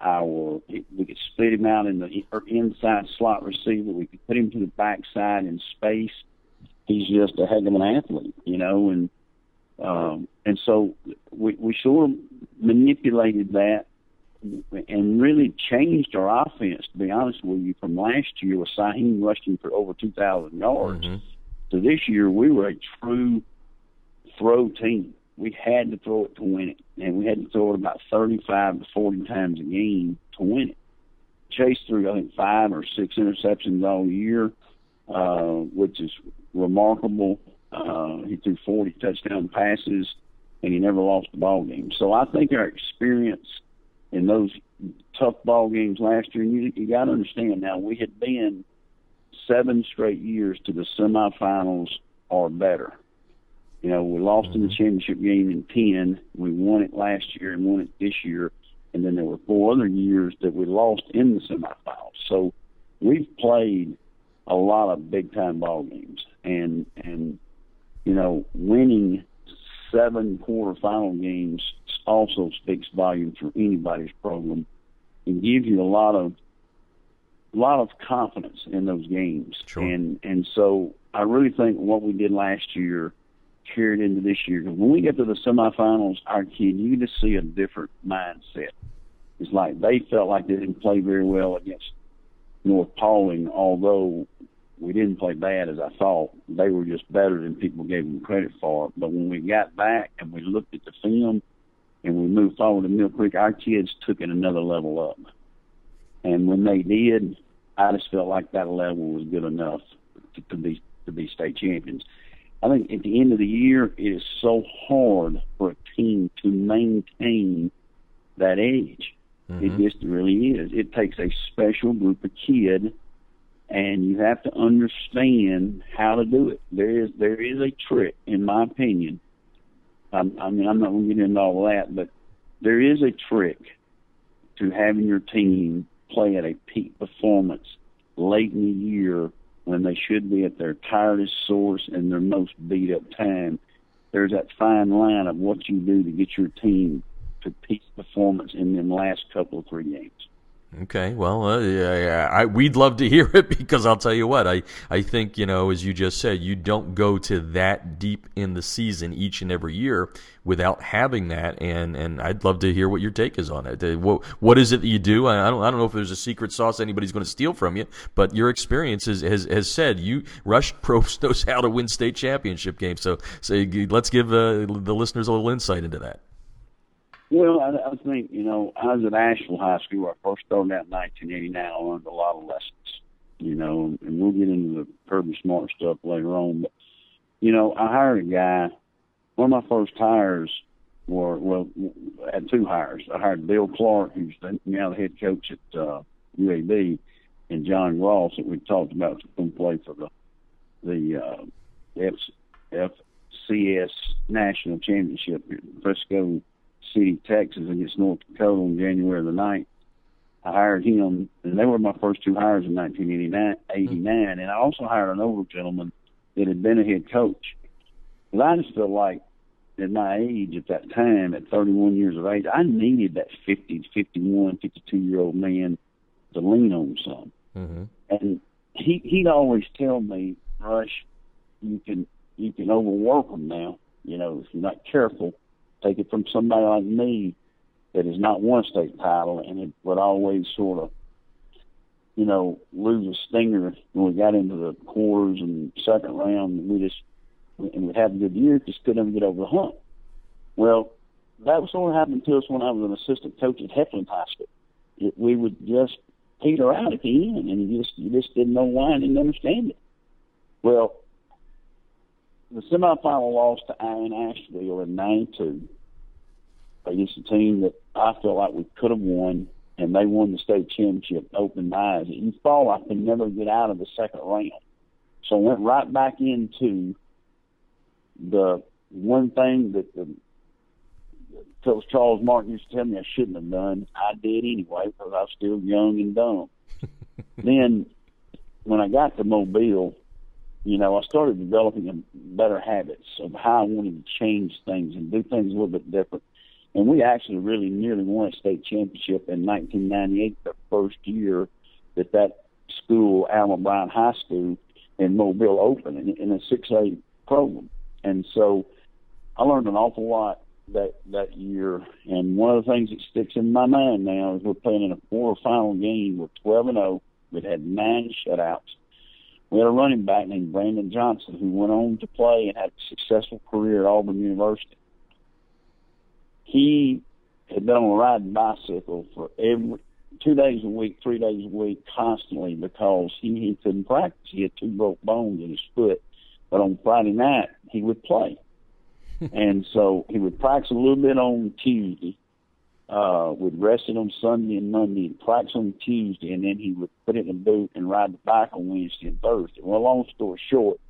our we could split him out in the inside slot receiver. We could put him to the backside in space he's just a heck of an athlete, you know, and um, and so we we sort of manipulated that and really changed our offense. To be honest with you, from last year with Shyheim rushing for over two thousand yards, mm-hmm. to this year we were a true throw team. We had to throw it to win it, and we had to throw it about thirty-five to forty times a game to win it. Chase threw I think five or six interceptions all year, uh, which is remarkable. Uh, he threw 40 touchdown passes, and he never lost a ball game. So I think our experience in those tough ball games last year, and you, you got to understand now, we had been seven straight years to the semifinals or better. You know, we lost in the mm-hmm. championship game in 10. We won it last year and won it this year. And then there were four other years that we lost in the semifinals. So we've played a lot of big time ball games and and you know winning seven quarterfinal games also speaks volumes for anybody's program and gives you a lot of a lot of confidence in those games. Sure. and and so I really think what we did last year carried into this year. Because when we get to the semifinals our kid you just see a different mindset. It's like they felt like they didn't play very well against North Paulding although we didn't play bad as I thought. They were just better than people gave them credit for. But when we got back and we looked at the film and we moved forward to Mill Creek, our kids took it another level up. And when they did, I just felt like that level was good enough to, to be to be state champions. I think at the end of the year, it is so hard for a team to maintain that age. Mm-hmm. It just really is. It takes a special group of kids and you have to understand how to do it. There is there is a trick, in my opinion. I, I mean, I'm not going to get into all that, but there is a trick to having your team play at a peak performance late in the year when they should be at their tiredest source and their most beat up time. There's that fine line of what you do to get your team to peak performance in them last couple of three games. Okay, well, uh, I, we'd love to hear it because I'll tell you what I I think you know as you just said you don't go to that deep in the season each and every year without having that and and I'd love to hear what your take is on it. Uh, what what is it that you do? I, don't I don't know if there's a secret sauce anybody's going to steal from you, but your experience has has, has said you Rush Propst knows how to win state championship games. So so let's give uh, the listeners a little insight into that. Well, I, I think you know I was at Ashville High School. I first started out in 1989. I learned a lot of lessons, you know, and we'll get into the Kirby Smart stuff later on. But you know, I hired a guy. One of my first hires were well, I had two hires. I hired Bill Clark, who's now the head coach at uh, UAB, and John Ross that we talked about to come play for the the uh, F, FCS National Championship in Frisco City, Texas against North Dakota on January the 9th. I hired him, and they were my first two hires in 1989. 89, and I also hired an older gentleman that had been a head coach. But I just felt like at my age at that time, at 31 years of age, I needed that 50, 51, 52 year old man to lean on some. Mm-hmm. And he he'd always tell me, Rush, you can you can overwork them now. You know, if you're not careful, take it from somebody like me that has not won a state title and it would always sort of, you know, lose a stinger when we got into the quarters and second round. We just and we'd have a good year, just couldn't get over the hump. Well, that was sort of happened to us when I was an assistant coach at Heflin High School. It, we would just peter out at the end, and you just you just didn't know why and didn't understand it. Well, the semifinal loss to Iron Ashville in '92 against a team that I felt like we could have won, and they won the state championship. Opened my eyes. You thought I could never get out of the second round, so I went right back into the one thing that the Coach Charles Martin used to tell me I shouldn't have done. I did anyway because I was still young and dumb. then, when I got to Mobile, you know, I started developing better habits of how I wanted to change things and do things a little bit different. And we actually really nearly won a state championship in 1998, the first year that that school, Alma Bryant High School, in Mobile opened in, in a 6A program. And so I learned an awful lot that that year. And one of the things that sticks in my mind now is we're playing in a quarterfinal game with 12 and 0. We had nine shutouts. We had a running back named Brandon Johnson who went on to play and had a successful career at Auburn University. He had been on a riding bicycle for every two days a week, three days a week, constantly because he, he couldn't practice. He had two broke bones in his foot. But on Friday night, he would play. and so he would practice a little bit on Tuesday. Uh, would rest it on Sunday and Monday, and practice on Tuesday, and then he would put it in a boot and ride the bike on Wednesday and Thursday. Well, long story short,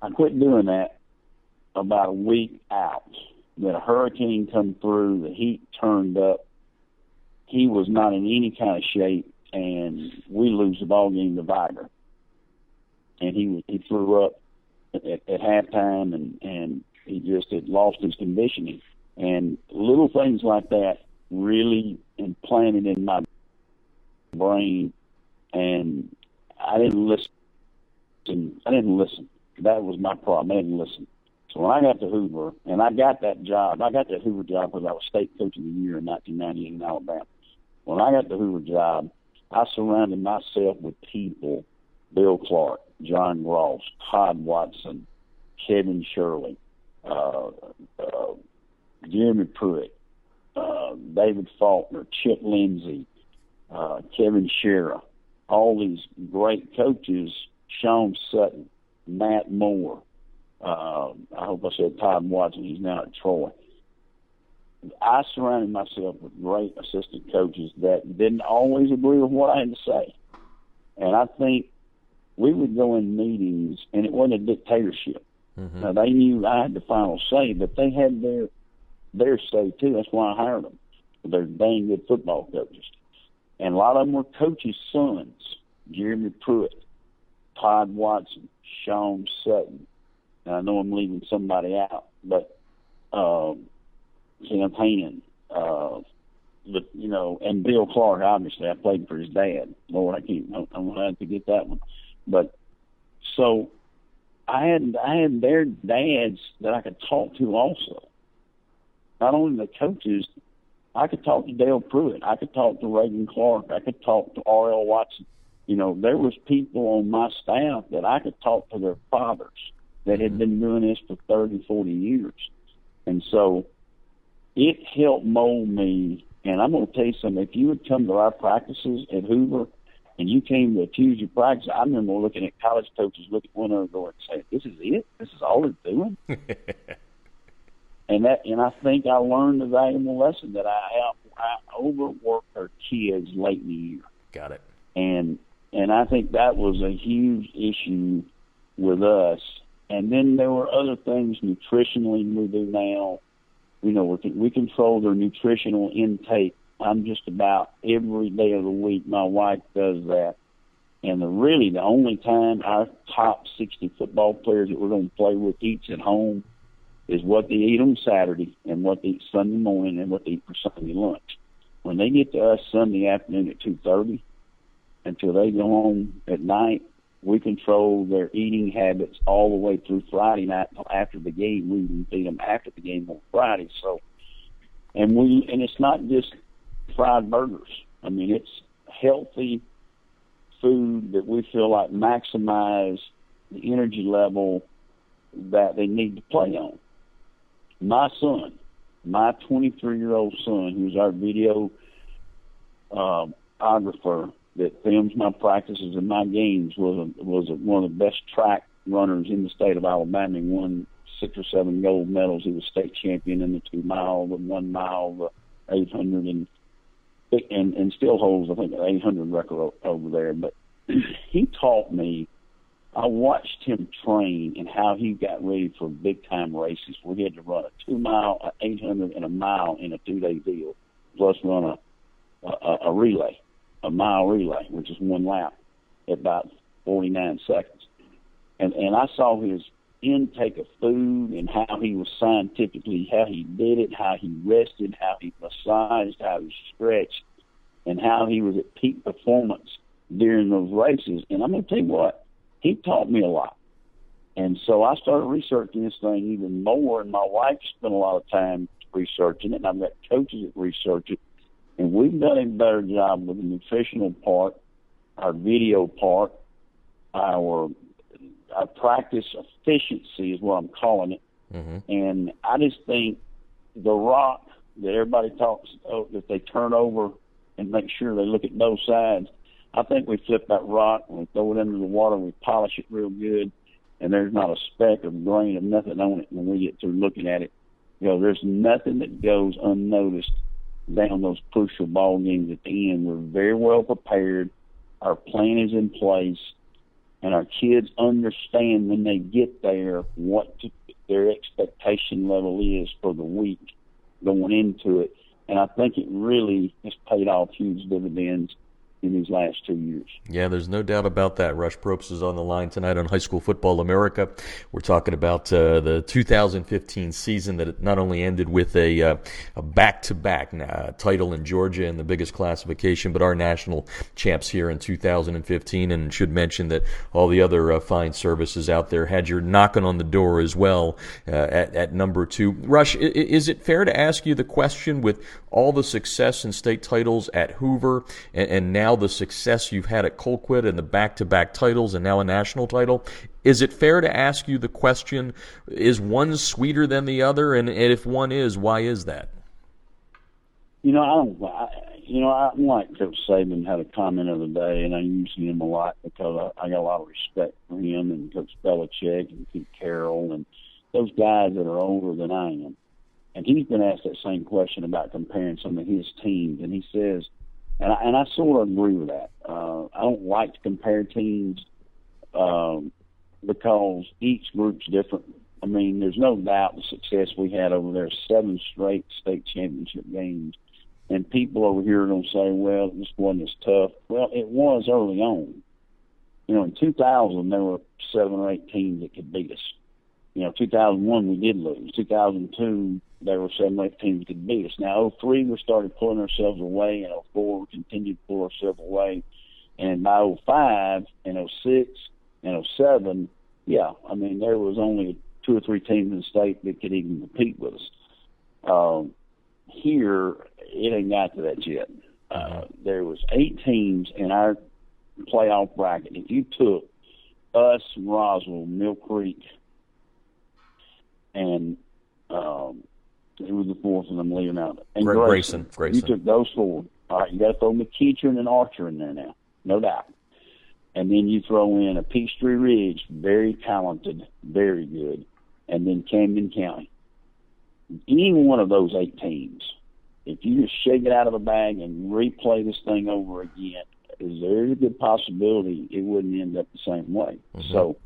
I quit doing that about a week out. Then a hurricane come through, the heat turned up. He was not in any kind of shape, and we lose the ball game to Vigor. And he he threw up at, at halftime, and and he just had lost his conditioning. And little things like that really implanted in my brain, and I didn't listen. I didn't listen. That was my problem. I didn't listen. So when I got to Hoover, and I got that job, I got that Hoover job because I was state coach of the year in 1998 in Alabama. When I got the Hoover job, I surrounded myself with people, Bill Clark, John Ross, Todd Watson, Kevin Shirley, uh, uh, Jeremy Pruitt, uh, David Faulkner, Chip Lindsey, uh, Kevin Sherrer, all these great coaches, Sean Sutton, Matt Moore. Uh, I hope I said Todd Watson. He's now at Troy. I surrounded myself with great assistant coaches that didn't always agree with what I had to say. And I think we would go in meetings, and it wasn't a dictatorship. Mm-hmm. Now they knew I had the final say, but they had their their say too. That's why I hired them. They're dang good football coaches, and a lot of them were coaches' sons. Jeremy Pruitt, Todd Watson, Sean Sutton. And I know I'm leaving somebody out, but um, Sam Hannon, uh, but you know, and Bill Clark. Obviously, I played for his dad. Lord, I can't. I'm gonna have to get that one. But so I had I had their dads that I could talk to also. Not only the coaches, I could talk to Dale Pruitt, I could talk to Reagan Clark, I could talk to R.L. Watson. You know, there was people on my staff that I could talk to their fathers that had mm-hmm. been doing this for thirty, forty years. And so it helped mold me. And I'm going to tell you something. If you would come to our practices at Hoover and you came to a Tuesday practice, I remember looking at college coaches, look at one another, going, "Say, this is it. This is all they're doing." and that, and I think I learned a valuable lesson that I I overworked our kids late in the year. Got it. And and I think that was a huge issue with us. And then there were other things nutritionally we do now. You know, we, we control their nutritional intake I'm just about every day of the week. My wife does that. And the really the only time our top 60 football players that we're going to play with eats at home is what they eat on Saturday and what they eat Sunday morning and what they eat for Sunday lunch. When they get to us Sunday afternoon at 2:30 until they go home at night, we control their eating habits all the way through Friday night until after the game. We even feed them after the game on Friday. So, and we and it's not just fried burgers. I mean, it's healthy food that we feel like maximize the energy level that they need to play on. My son, my 23 year old son, who's our video uh, videographer that films my practices and my games, was a, was a, one of the best track runners in the state of Alabama. He won six or seven gold medals. He was state champion in the two mile, the one mile, the 800, and and and still holds I think an 800 record over there. But he taught me I watched him train and how he got ready for big time races he had to run a two mile, a 800, and a mile in a two day deal, plus run a, a, a relay, a mile relay, which is one lap at about 49 seconds. And, and I saw his intake of food and how he was scientifically, how he did it, how he rested, how he massaged, how he stretched, and how he was at peak performance during those races. And I'm going to tell you what, he taught me a lot. And so I started researching this thing even more, and my wife spent a lot of time researching it, and I've got coaches that research it. And we've done a better job with the nutritional part, our video part, our our practice efficiency is what I'm calling it. Mm-hmm. And I just think the rock that everybody talks oh, that they turn over and make sure they look at both sides I think we flip that rock and we throw it into the water and we polish it real good, and there's not a speck of grain of nothing on it when we get through looking at it. You know, there's nothing that goes unnoticed down those crucial ball games at the end. We're very well prepared. Our plan is in place, and our kids understand when they get there what to, their expectation level is for the week going into it. And I think it really has paid off huge dividends in these last two years. Yeah, there's no doubt about that. Rush Propst is on the line tonight on High School Football America. We're talking about uh, the 2015 season that not only ended with a, uh, a back-to-back uh, title in Georgia in the biggest classification, but our national champs here in 2015. And should mention that all the other uh, fine services out there had your knocking on the door as well uh, at, at number two. Rush, is it fair to ask you the question with all the success and state titles at Hoover and, and now now the success you've had at Colquitt and the back to back titles and now a national title, is it fair to ask you the question is one sweeter than the other? And, if one is, why is that? You know, I don't. I, you know, I like Coach Saban had a comment of the day, and I use him a lot because I, I got a lot of respect for him and Coach Belichick and Pete Carroll and those guys that are older than I am. And he's been asked that same question about comparing some of his teams, and he says and I, and I sort of agree with that. Uh, I don't like to compare teams um, because each group's different. I mean, there's no doubt the success we had over there, seven straight state championship games. And people over here are going to say, well, this wasn't as tough. Well, it was early on. You know, in 2000, there were seven or eight teams that could beat us. You know, 2001, we did lose. 2002, there were seven eight teams could beat us. Now, 03, we started pulling ourselves away, and 04, we continued to pull ourselves away. And by 05 and 06 and 07, yeah, I mean, there was only two or three teams in the state that could even compete with us. Um, here, it ain't got to that yet. Uh, there was eight teams in our playoff bracket. If you took us, Roswell, Mill Creek, and um, who was the fourth and I'm leaving out? And Grayson. Grayson. Grayson. You took those four. All right, you got to throw McEachern and an Archer in there now, no doubt. And then you throw in a Peachtree Ridge, very talented, very good, and then Camden County. Any one of those eight teams, if you just shake it out of the bag and replay this thing over again, is there a good possibility it wouldn't end up the same way? Mm-hmm. So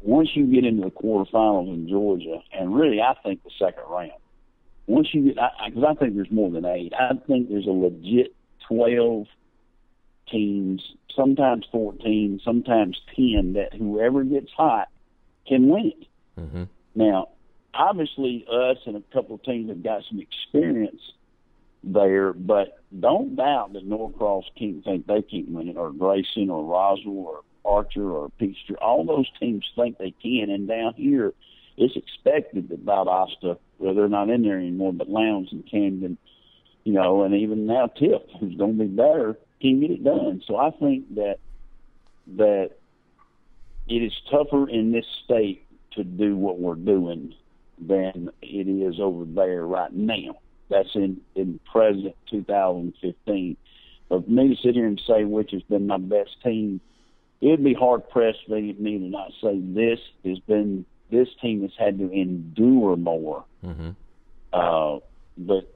once you get into the quarterfinals in Georgia, and really I think the second round, once you get, because I, I, I think there's more than eight. I think there's a legit twelve teams, sometimes fourteen, sometimes ten. That whoever gets hot can win it. Mm-hmm. Now, obviously, us and a couple of teams have got some experience there, but don't doubt that Norcross can't think they can't win it, or Grayson, or Roswell, or Archer, or Peachtree. All those teams think they can, and down here it's expected that Valdosta, well, they're not in there anymore, but Lowndes and Camden, you know, and even now Tift, who's going to be better, can get it done. So I think that that it is tougher in this state to do what we're doing than it is over there right now. That's in in present 2015. But for me to sit here and say which has been my best team, it'd be hard pressed for me to not say this has been this team has had to endure more. Mm-hmm. Uh, but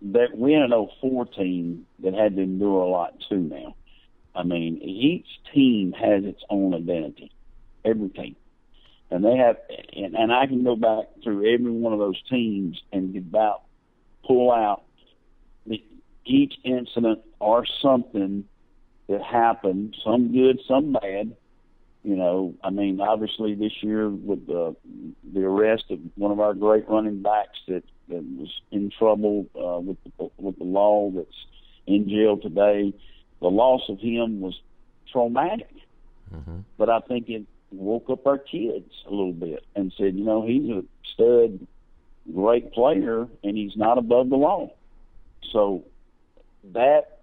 that we had an 04 team that had to endure a lot too now. I mean, each team has its own identity, every team. And they have, and, and I can go back through every one of those teams and about pull out the, each incident or something that happened, some good, some bad. You know, I mean, obviously this year with the the arrest of one of our great running backs that that was in trouble uh, with the, with the law that's in jail today. The loss of him was traumatic, mm-hmm. but I think it woke up our kids a little bit and said, you know, he's a stud, great player, and he's not above the law. So that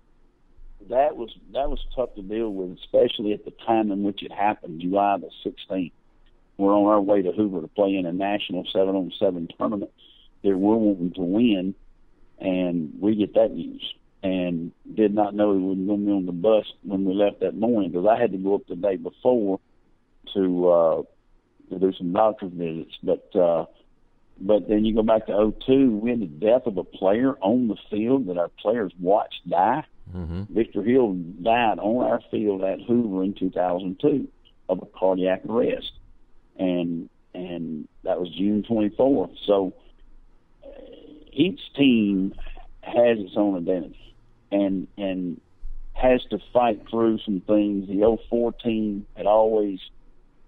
that was that was tough to deal with, especially at the time in which it happened, July the 16th. We're on our way to Hoover to play in a national seven on seven tournament that we're wanting to win, and we get that news. And did not know he was going to be on the bus when we left that morning because I had to go up the day before to uh, to do some doctor's visits. But uh, but then you go back to 02, we had the death of a player on the field that our players watched die. Mm-hmm. Victor Hill died on our field at Hoover in 2002 of a cardiac arrest, and and that was June 24th. So each team has its own identity and and has to fight through some things. The 04 team had always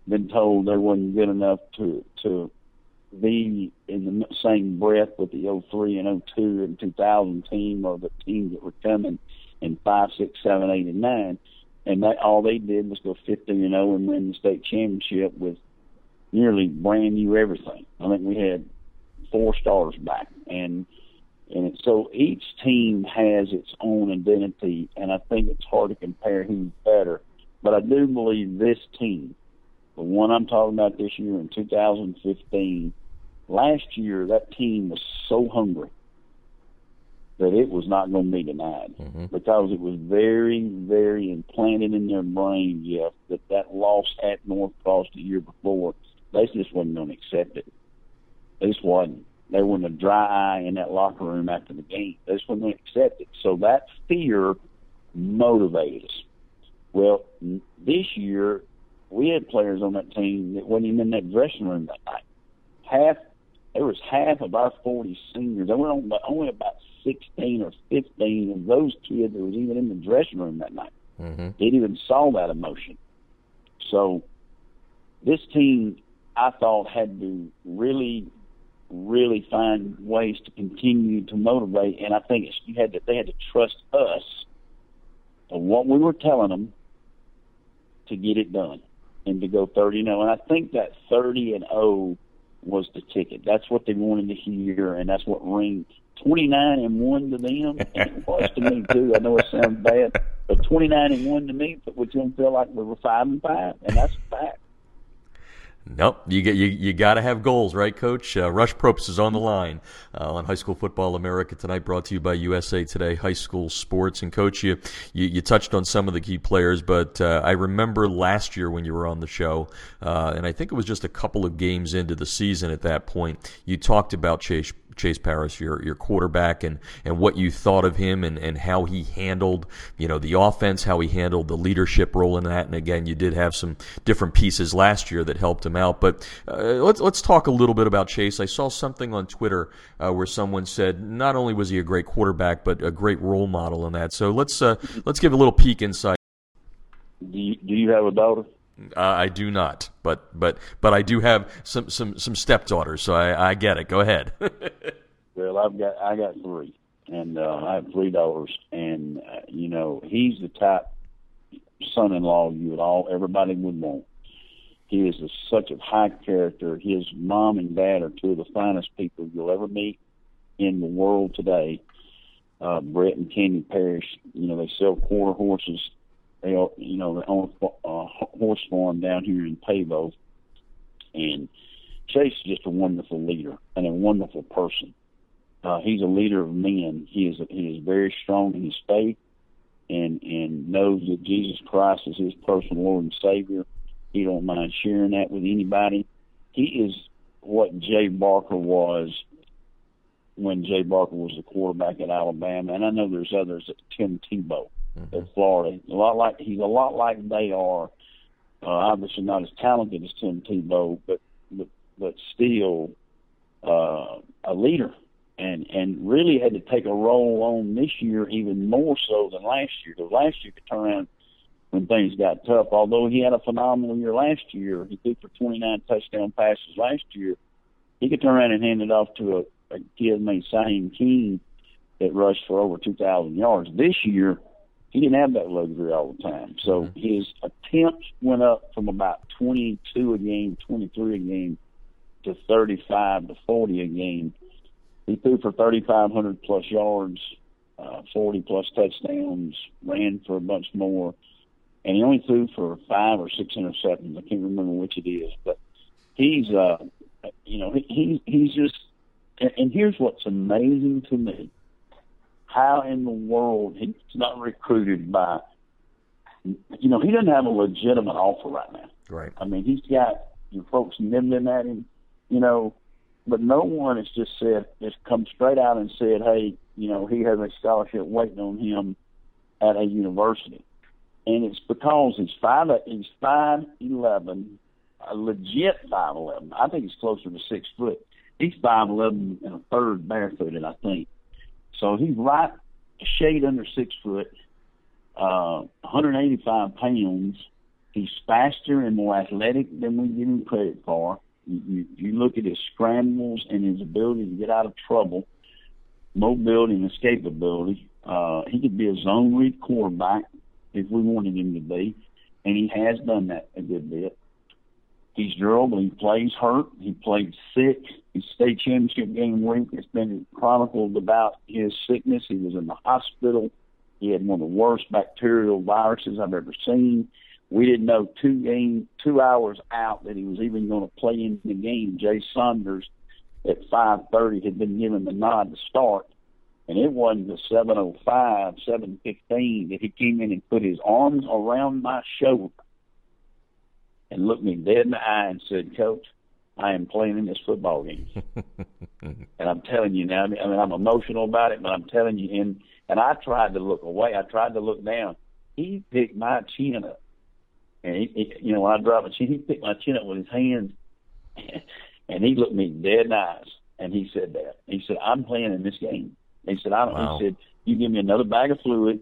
been told they wasn't good enough to to be in the same breath with the 03 and 02 and 2000 team or the teams that were coming in five, six, seven, eight, and nine. And that all they did was go 15 and 0 and win the state championship with nearly brand new everything. I think we had four stars back, and and it, so each team has its own identity, and I think it's hard to compare who's better. But I do believe this team, the one I'm talking about this year in 2015, last year that team was so hungry that it was not going to be denied mm-hmm. because it was very, very implanted in their brain, Jeff, that that loss at North Cross the year before, they just wasn't going to accept it. They just wasn't. They were in a dry eye in that locker room after the game. They just wouldn't accept it. So that fear motivated us. Well, this year we had players on that team that wasn't even in that dressing room that night. Half there was half of our 40 seniors. There were only about 16 or 15 of those kids that was even in the dressing room that night. Mm-hmm. They didn't even saw that emotion. So this team, I thought, had to really really find ways to continue to motivate. And I think it's, you had to, they had to trust us of what we were telling them to get it done and to go 30 and 0. And I think that 30 and 0 was the ticket. That's what they wanted to hear, and that's what rings 29 and 1 to them. And it was to me, too. I know it sounds bad, but 29 and 1 to me, but which them feel like we were 5 and 5, and that's a fact. Nope, you get you, you got to have goals, right, Coach? Uh, Rush Propst is on the line uh, on High School Football America tonight, brought to you by USA Today High School Sports. And Coach, you you, you touched on some of the key players, but uh, I remember last year when you were on the show, uh, and I think it was just a couple of games into the season at that point, you talked about Chase Chase Parrish, your your quarterback, and and what you thought of him and and how he handled you know the offense, how he handled the leadership role in that. And again, you did have some different pieces last year that helped him out. But uh, let's let's talk a little bit about Chase. I saw something on Twitter uh, where someone said not only was he a great quarterback, but a great role model in that. So let's uh, let's give a little peek inside. Do you, do you have a daughter? Uh, I do not, but but but I do have some some some stepdaughters, so I, I get it. Go ahead. well, I've got I got three, and uh, I have three daughters, and uh, you know he's the type son-in-law you would all everybody would want. He is a, such a high character. His mom and dad are two of the finest people you'll ever meet in the world today. Uh, Brett and Candy Parrish, you know, they sell quarter horses they, are, you know, they own a horse farm down here in Pavo, And Chase is just a wonderful leader and a wonderful person. Uh, he's a leader of men. He is he is very strong in his faith, and and knows that Jesus Christ is his personal Lord and Savior. He don't mind sharing that with anybody. He is what Jay Barker was when Jay Barker was the quarterback at Alabama, and I know there's others. Tim Tebow mm-hmm. at Florida, a lot like he's a lot like they are. Uh, obviously not as talented as Tim Tebow, but but but still uh, a leader, and and really had to take a role on this year even more so than last year. Because last year could turn around when things got tough. Although he had a phenomenal year last year, he threw for 29 touchdown passes last year. He could turn around and hand it off to a a kid named Saheem King that rushed for over 2,000 yards. This year, he didn't have that luxury all the time. So mm-hmm. his attempts went up from about 22 a game, 23 a game, to 35 to 40 a game. He threw for 3,500 plus yards, uh, 40 plus touchdowns, ran for a bunch more, and he only threw for five or six interceptions. I can't remember which it is, but he's, uh, you know, he, he he's just and, and here's what's amazing to me: how in the world he's not recruited by? You know, he doesn't have a legitimate offer right now. Right. I mean, he's got you folks nibbling at him. You know, but no one has just said has come straight out and said, "Hey, you know, he has a scholarship waiting on him at a university," and it's because he's five he's five eleven, a legit five eleven. I think he's closer to six foot he's five eleven and a third barefooted, I think. So he's right a shade under six foot, uh, 185 pounds. He's faster and more athletic than we give him credit for. You, you, you look at his scrambles and his ability to get out of trouble, mobility and escapability. Uh, he could be a zone read quarterback if we wanted him to be, and he has done that a good bit. He's durable. He plays hurt. He played sick. His state championship game week. It's been chronicled about his sickness. He was in the hospital. He had one of the worst bacterial viruses I've ever seen. We didn't know two game two hours out that he was even going to play in the game. Jay Saunders at five thirty had been given the nod to start, and it wasn't the seven oh five, seven fifteen that he came in and put his arms around my shoulder and looked me dead in the eye and said, Coach, I am playing in this football game. and I'm telling you now, I mean, I'm emotional about it, but I'm telling you, and, and I tried to look away. I tried to look down. He picked my chin up. And, he, he, you know, when I dropped my chin, he picked my chin up with his hands. and he looked me dead in the eyes. And he said that. He said, I'm playing in this game. He said, I don't, wow. he said, you give me another bag of fluid.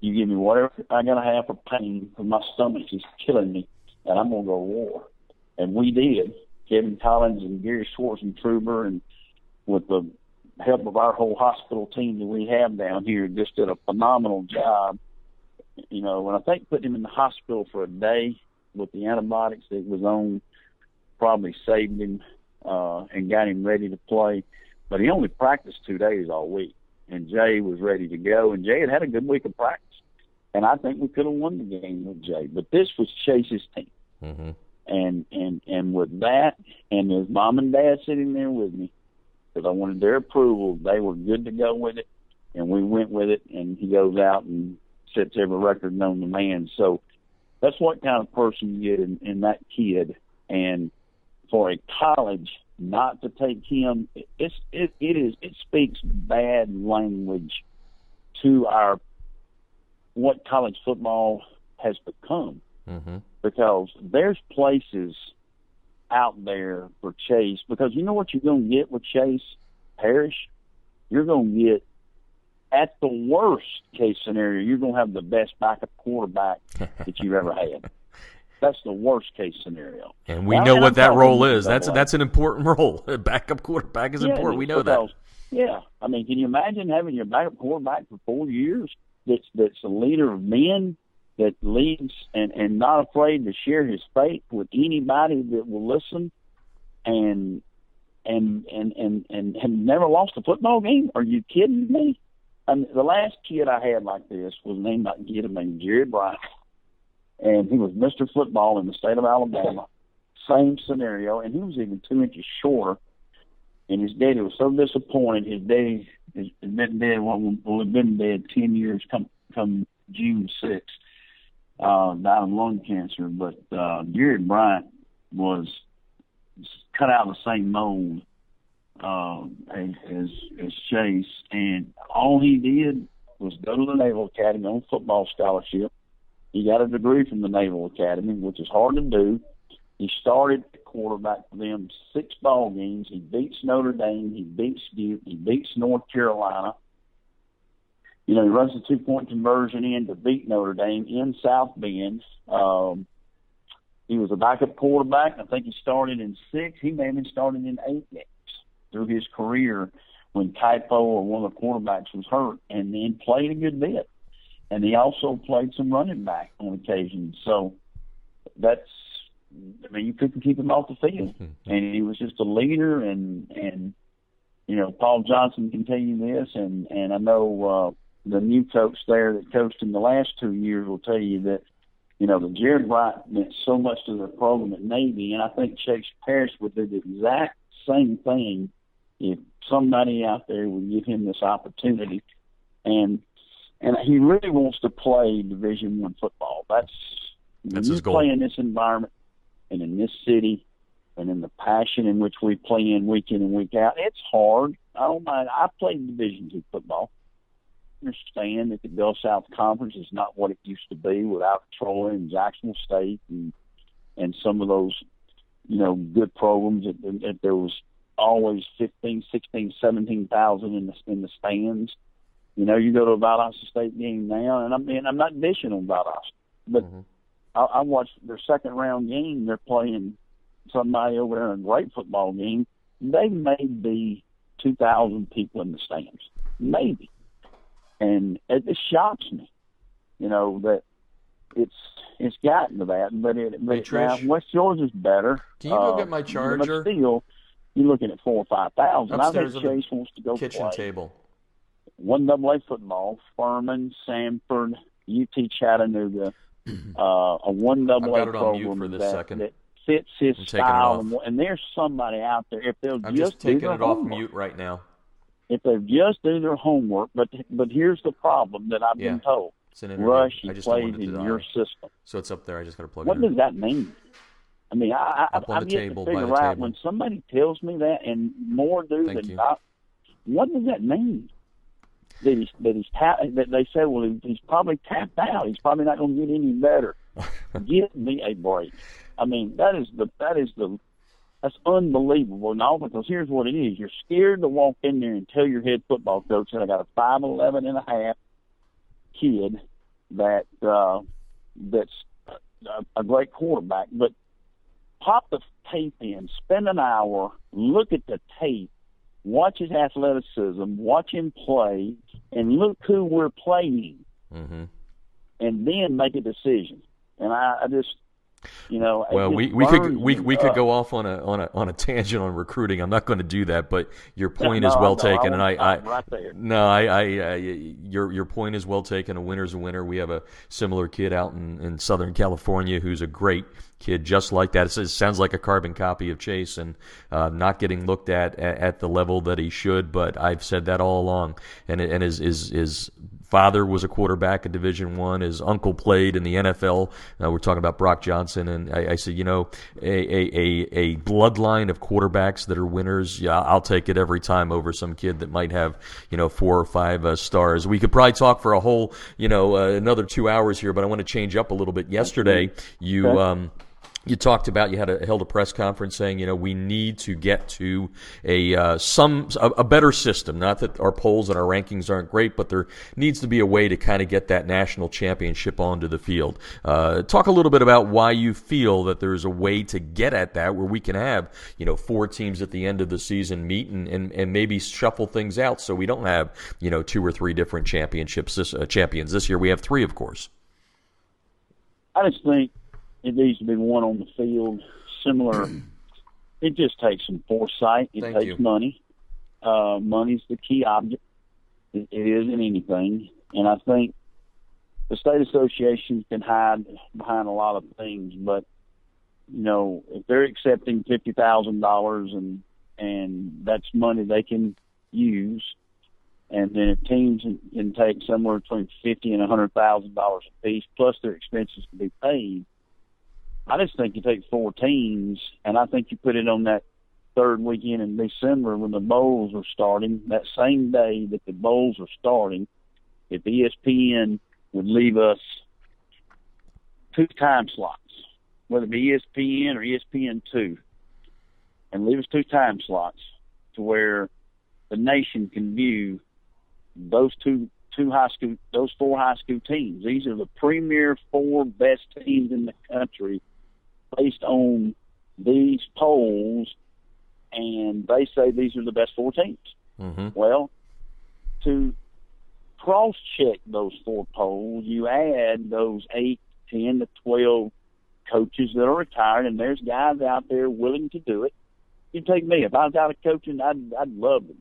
You give me whatever I got to have for pain, because my stomach is killing me and I'm going to go to war. And we did. Kevin Collins and Gary Schwartzentruber and with the help of our whole hospital team that we have down here just did a phenomenal job. You know, and I think putting him in the hospital for a day with the antibiotics that was on probably saved him uh, and got him ready to play. But he only practiced two days all week, and Jay was ready to go. And Jay had had a good week of practice and I think we could have won the game with Jay. But this was Chase's team, mm-hmm. and and and with that, and his mom and dad sitting there with me, because I wanted their approval. They were good to go with it, and we went with it. And he goes out and sets every record known to man. So that's what kind of person you get in, in that kid. And for a college not to take him, it's it, it is it speaks bad language to our what college football has become. Mm-hmm. Because there's places out there for Chase. Because you know what you're going to get with Chase Parrish? You're going to get, at the worst case scenario, you're going to have the best backup quarterback that you've ever had. That's the worst case scenario. And we now, know what I'm that role is. That's that's an important role. backup quarterback is yeah, important. We know because, that. Yeah, I mean, can you imagine having your backup quarterback for four years? that's that's a leader of men that leads and and not afraid to share his faith with anybody that will listen and and and and and have never lost a football game are you kidding me I mean, the last kid I had like this was named like kid named Jerry Bryant and he was Mr. Football in the state of Alabama same scenario, and he was even two inches shorter. And his daddy was so disappointed. His daddy has been dead. Well, been dead ten years. Come come June sixth, uh, died of lung cancer. But uh, Jarod Bryant was cut out of the same mold uh, as as Chase, and all he did was go to the Naval Academy on football scholarship. He got a degree from the Naval Academy, which is hard to do. He started quarterback for them six ball games. He beats Notre Dame. He beats Duke. He beats North Carolina. You know, he runs the two point conversion in to beat Notre Dame in South Bend. Um, he was a backup quarterback. I think he started in six. He may have been started in eight games through his career when Kaipo or one of the quarterbacks was hurt, and then played a good bit. And he also played some running back on occasion. So that's I mean, you couldn't keep him off the field, mm-hmm. and he was just a leader. And and you know, Paul Johnson can tell you this, and and I know uh, the new coach there that coached him the last two years will tell you that you know the Jarod Bryant meant so much to the program at Navy, and I think Chase Parrish would do the exact same thing if somebody out there would give him this opportunity. And and he really wants to play Division One football. That's, That's his goal. play in this environment and in this city and in the passion in which we play in week in and week out. It's hard. I don't mind. I played Division Two football. Understand that the Gulf South Conference is not what it used to be without Troy and Jacksonville State and and some of those, you know, good programs. That, that there was always fifteen, sixteen, seventeen thousand in the in the stands. You know, you go to a Valdosta State game now, and I'm and I'm not dishing on Valdosta, but mm-hmm. I, I watched their second round game. They're playing somebody over there in a great football game. They may be two thousand people in the stands, maybe, and it, it shocks me. You know that it's it's gotten to that, but it but hey, now West Georgia's better. Can you go uh, get my charger? But still, you're looking at four or five thousand. I think Chase wants to go kitchen play. table. One double A football, Furman, Samford, UT Chattanooga, uh, a one double A program that, that, fits his style. And, and, there's somebody out there if they'll I'm just, just taking it homework, off mute right now. If they just do their homework, but but here's the problem that I've yeah. been told. Rush, he plays in your system. So it's up there. I just got to plug what it in. What does that mean? I mean, I, I, I've yet table, to figure out when somebody tells me that, and more do Thank than you. not. What does that mean? That he's that he's tap, that they say, well, he's probably tapped out. He's probably not going to get any better. Give me a break. I mean, that is the that is the that's unbelievable. Now, because here's what it is: you're scared to walk in there and tell your head football coach that I got a five eleven and a half kid that uh, that's a, a great quarterback, but pop the tape in, spend an hour, look at the tape, watch his athleticism, watch him play, and look who we're playing, mm-hmm. and then make a decision. And I, I just, you know, well, we, we could we, we could go off on a on a on a tangent on recruiting. I'm not going to do that, but your point no, is well no, taken, I and I, I right no, I, I, I, your your point is well taken. A winner's a winner. We have a similar kid out in, in Southern California who's a great kid, just like that. It sounds like a carbon copy of Chase, and uh, not getting looked at, at, at the level that he should. But I've said that all along, and and his his, his father was a quarterback in Division One. His uncle played in the NFL. Uh, we're talking about Brock Johnson, and I, I said, you know, a, a, a bloodline of quarterbacks that are winners. Yeah, I'll take it every time over some kid that might have you know four or five uh, stars. We could probably talk for a whole you know uh, another two hours here, but I want to change up a little bit. Yesterday, you. Um, you talked about you had a, held a press conference saying you know we need to get to a uh, some a, a, better system. Not that our polls and our rankings aren't great, but there needs to be a way to kind of get that national championship onto the field. Uh, talk a little bit about why you feel that there's a way to get at that, where we can have you know four teams at the end of the season meet and and, and maybe shuffle things out so we don't have you know two or three different championships this, uh, champions this year. We have three, of course. I just think it needs to be one on the field. Similar, it just takes some foresight. It Thank takes you. money. Uh, money's the key object. It, it isn't anything, and I think the state associations can hide behind a lot of things, but you know, if they're accepting fifty thousand dollars and and that's money they can use, and then if teams can take somewhere between fifty and a hundred thousand dollars a piece, plus their expenses to be paid. I just think you take four teams, and I think you put it on that third weekend in December when the bowls are starting. That same day that the bowls are starting, if ESPN would leave us two time slots, whether it be ESPN or ESPN two, and leave us two time slots to where the nation can view those two two high school those four high school teams. These are the premier four best teams in the country based on these polls and they say these are the best four teams. Mm-hmm. Well, to cross check those four polls, you add those eight, ten to twelve coaches that are retired, and there's guys out there willing to do it. You take me if I was out of coaching, I'd I'd love it,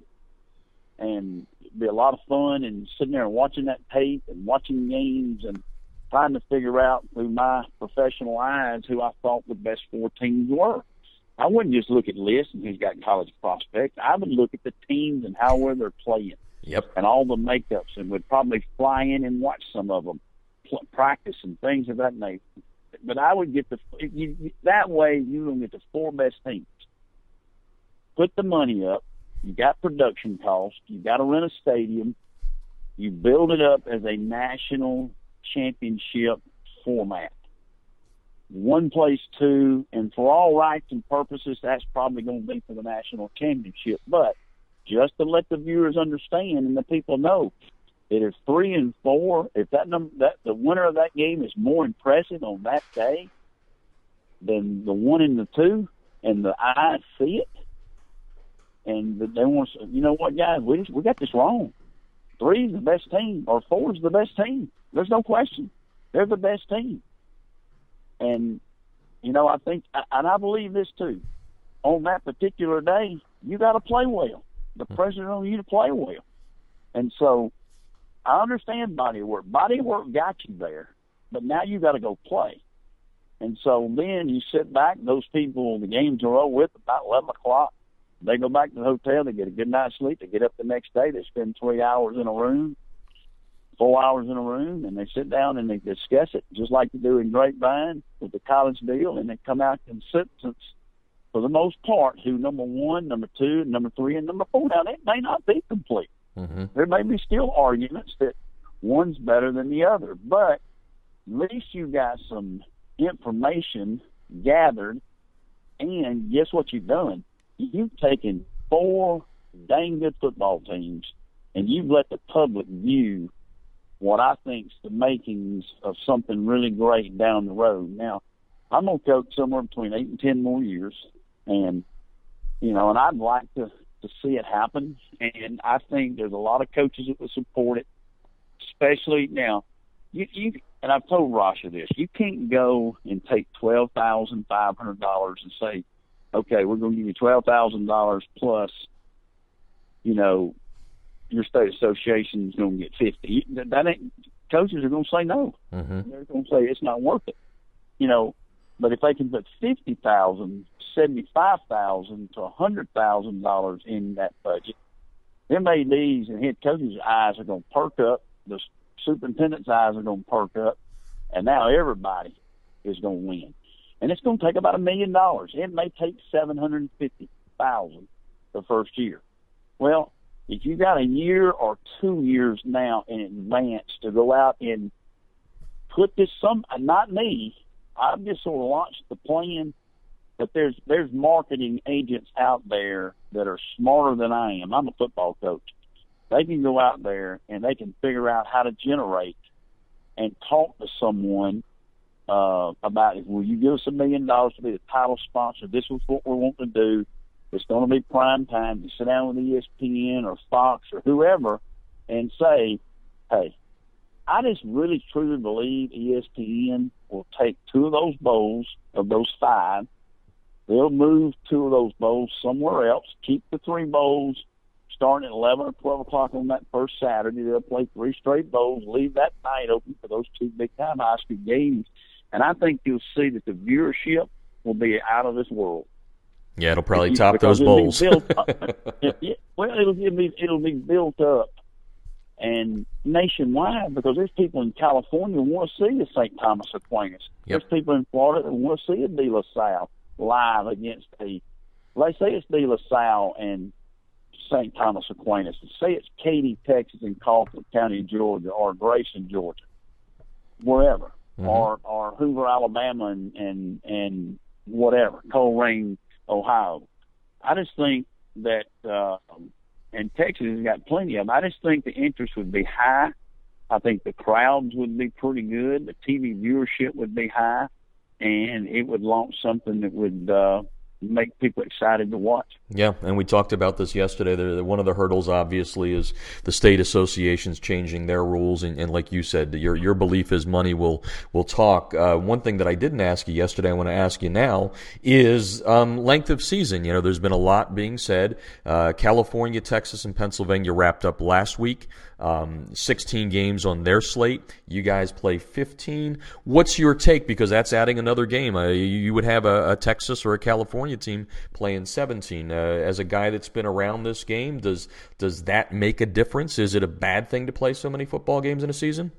and it'd be a lot of fun and sitting there and watching that tape and watching games and trying to figure out through my professional eyes who I thought the best four teams were. I wouldn't just look at lists and who's got college prospects. I would look at the teams and how well they're playing. Yep. And all the makeups, and would probably fly in and watch some of them pl- practice and things of that nature. But I would get the you, that way you will get the four best teams. Put the money up. You got production costs. You got to rent a stadium. You build it up as a national championship format one place two, and for all rights and purposes, that's probably going to be for the national championship. But just to let the viewers understand and the people know that if three and four, if that number, that the winner of that game is more impressive on that day than the one and the two, and the eyes see it, and they want to, you know what, guys, we just, we got this wrong. Three is the best team, or four is the best team. There's no question. They're the best team. And, you know, I think, and I believe this too. On that particular day, you got to play well. The hmm. pressure on you to play well. And so I understand body work. Body work got you there, but now you got to go play. And so then you sit back, those people, the games are over with about 11 o'clock. They go back to the hotel, they get a good night's sleep, they get up the next day, they spend three hours in a room, four hours in a room and they sit down and they discuss it just like they do in Grapevine with the college deal and they come out consensus for the most part who number one, number two, number three, and number four. Now that may not be complete. Mm-hmm. There may be still arguments that one's better than the other, but at least you got some information gathered and guess what you've done? You've taken four dang good football teams and you've let the public view what I think's the makings of something really great down the road. Now, I'm gonna coach somewhere between eight and ten more years, and you know, and I'd like to to see it happen. And I think there's a lot of coaches that would support it, especially now. You, you and I've told Rasha this. You can't go and take twelve thousand five hundred dollars and say, okay, we're going to give you twelve thousand dollars plus, you know, your state association is going to get 50. That ain't, coaches are going to say no. Mm-hmm. They're going to say it's not worth it. You know, but if they can put fifty thousand, seventy-five thousand to a hundred thousand dollars in that budget, them ADs and head coaches' eyes are going to perk up. The superintendent's eyes are going to perk up, and now everybody is going to win. And it's going to take about a million dollars. It may take seven hundred fifty thousand the first year. Well, if you got a year or two years now in advance to go out and put this some not me, I've just sort of launched the plan, but there's there's marketing agents out there that are smarter than I am. I'm a football coach. They can go out there and they can figure out how to generate and talk to someone uh, about it. will you give us a million dollars to be the title sponsor? This is what we want to do it's going to be prime time to sit down with ESPN or Fox or whoever and say, hey, I just really truly believe ESPN will take two of those bowls of those five. They'll move two of those bowls somewhere else, keep the three bowls starting at 11 or 12 o'clock on that first Saturday. They'll play three straight bowls, leave that night open for those two big time high school games. And I think you'll see that the viewership will be out of this world. Yeah, it'll probably top those bowls. well, it'll, it'll be it'll be built up and nationwide because there's people in California who want to see the St. Thomas Aquinas. Yep. There's people in Florida that want to see a De La Salle live against a, let's say it's De La Salle and St. Thomas Aquinas. Say it's Katy, Texas, and Colquitt County, Georgia, or Grayson, Georgia, wherever, mm-hmm. or or Hoover, Alabama, and and and whatever, Colerain, Ohio. I just think that, uh, and Texas has got plenty of them. I just think the interest would be high. I think the crowds would be pretty good. The TV viewership would be high, and it would launch something that would uh, make people excited to watch. Yeah, and we talked about this yesterday. One of the hurdles, obviously, is the state associations changing their rules, and, and like you said, your your belief is money will will talk. Uh, one thing that I didn't ask you yesterday, I want to ask you now, is um, length of season. You know, there's been a lot being said. Uh, California, Texas, and Pennsylvania wrapped up last week. Um, 16 games on their slate. You guys play 15. What's your take? Because that's adding another game. Uh, you would have a, a, Texas or a California team playing 17. Uh, as a guy that's been around this game, does does that make a difference? Is it a bad thing to play so many football games in a season?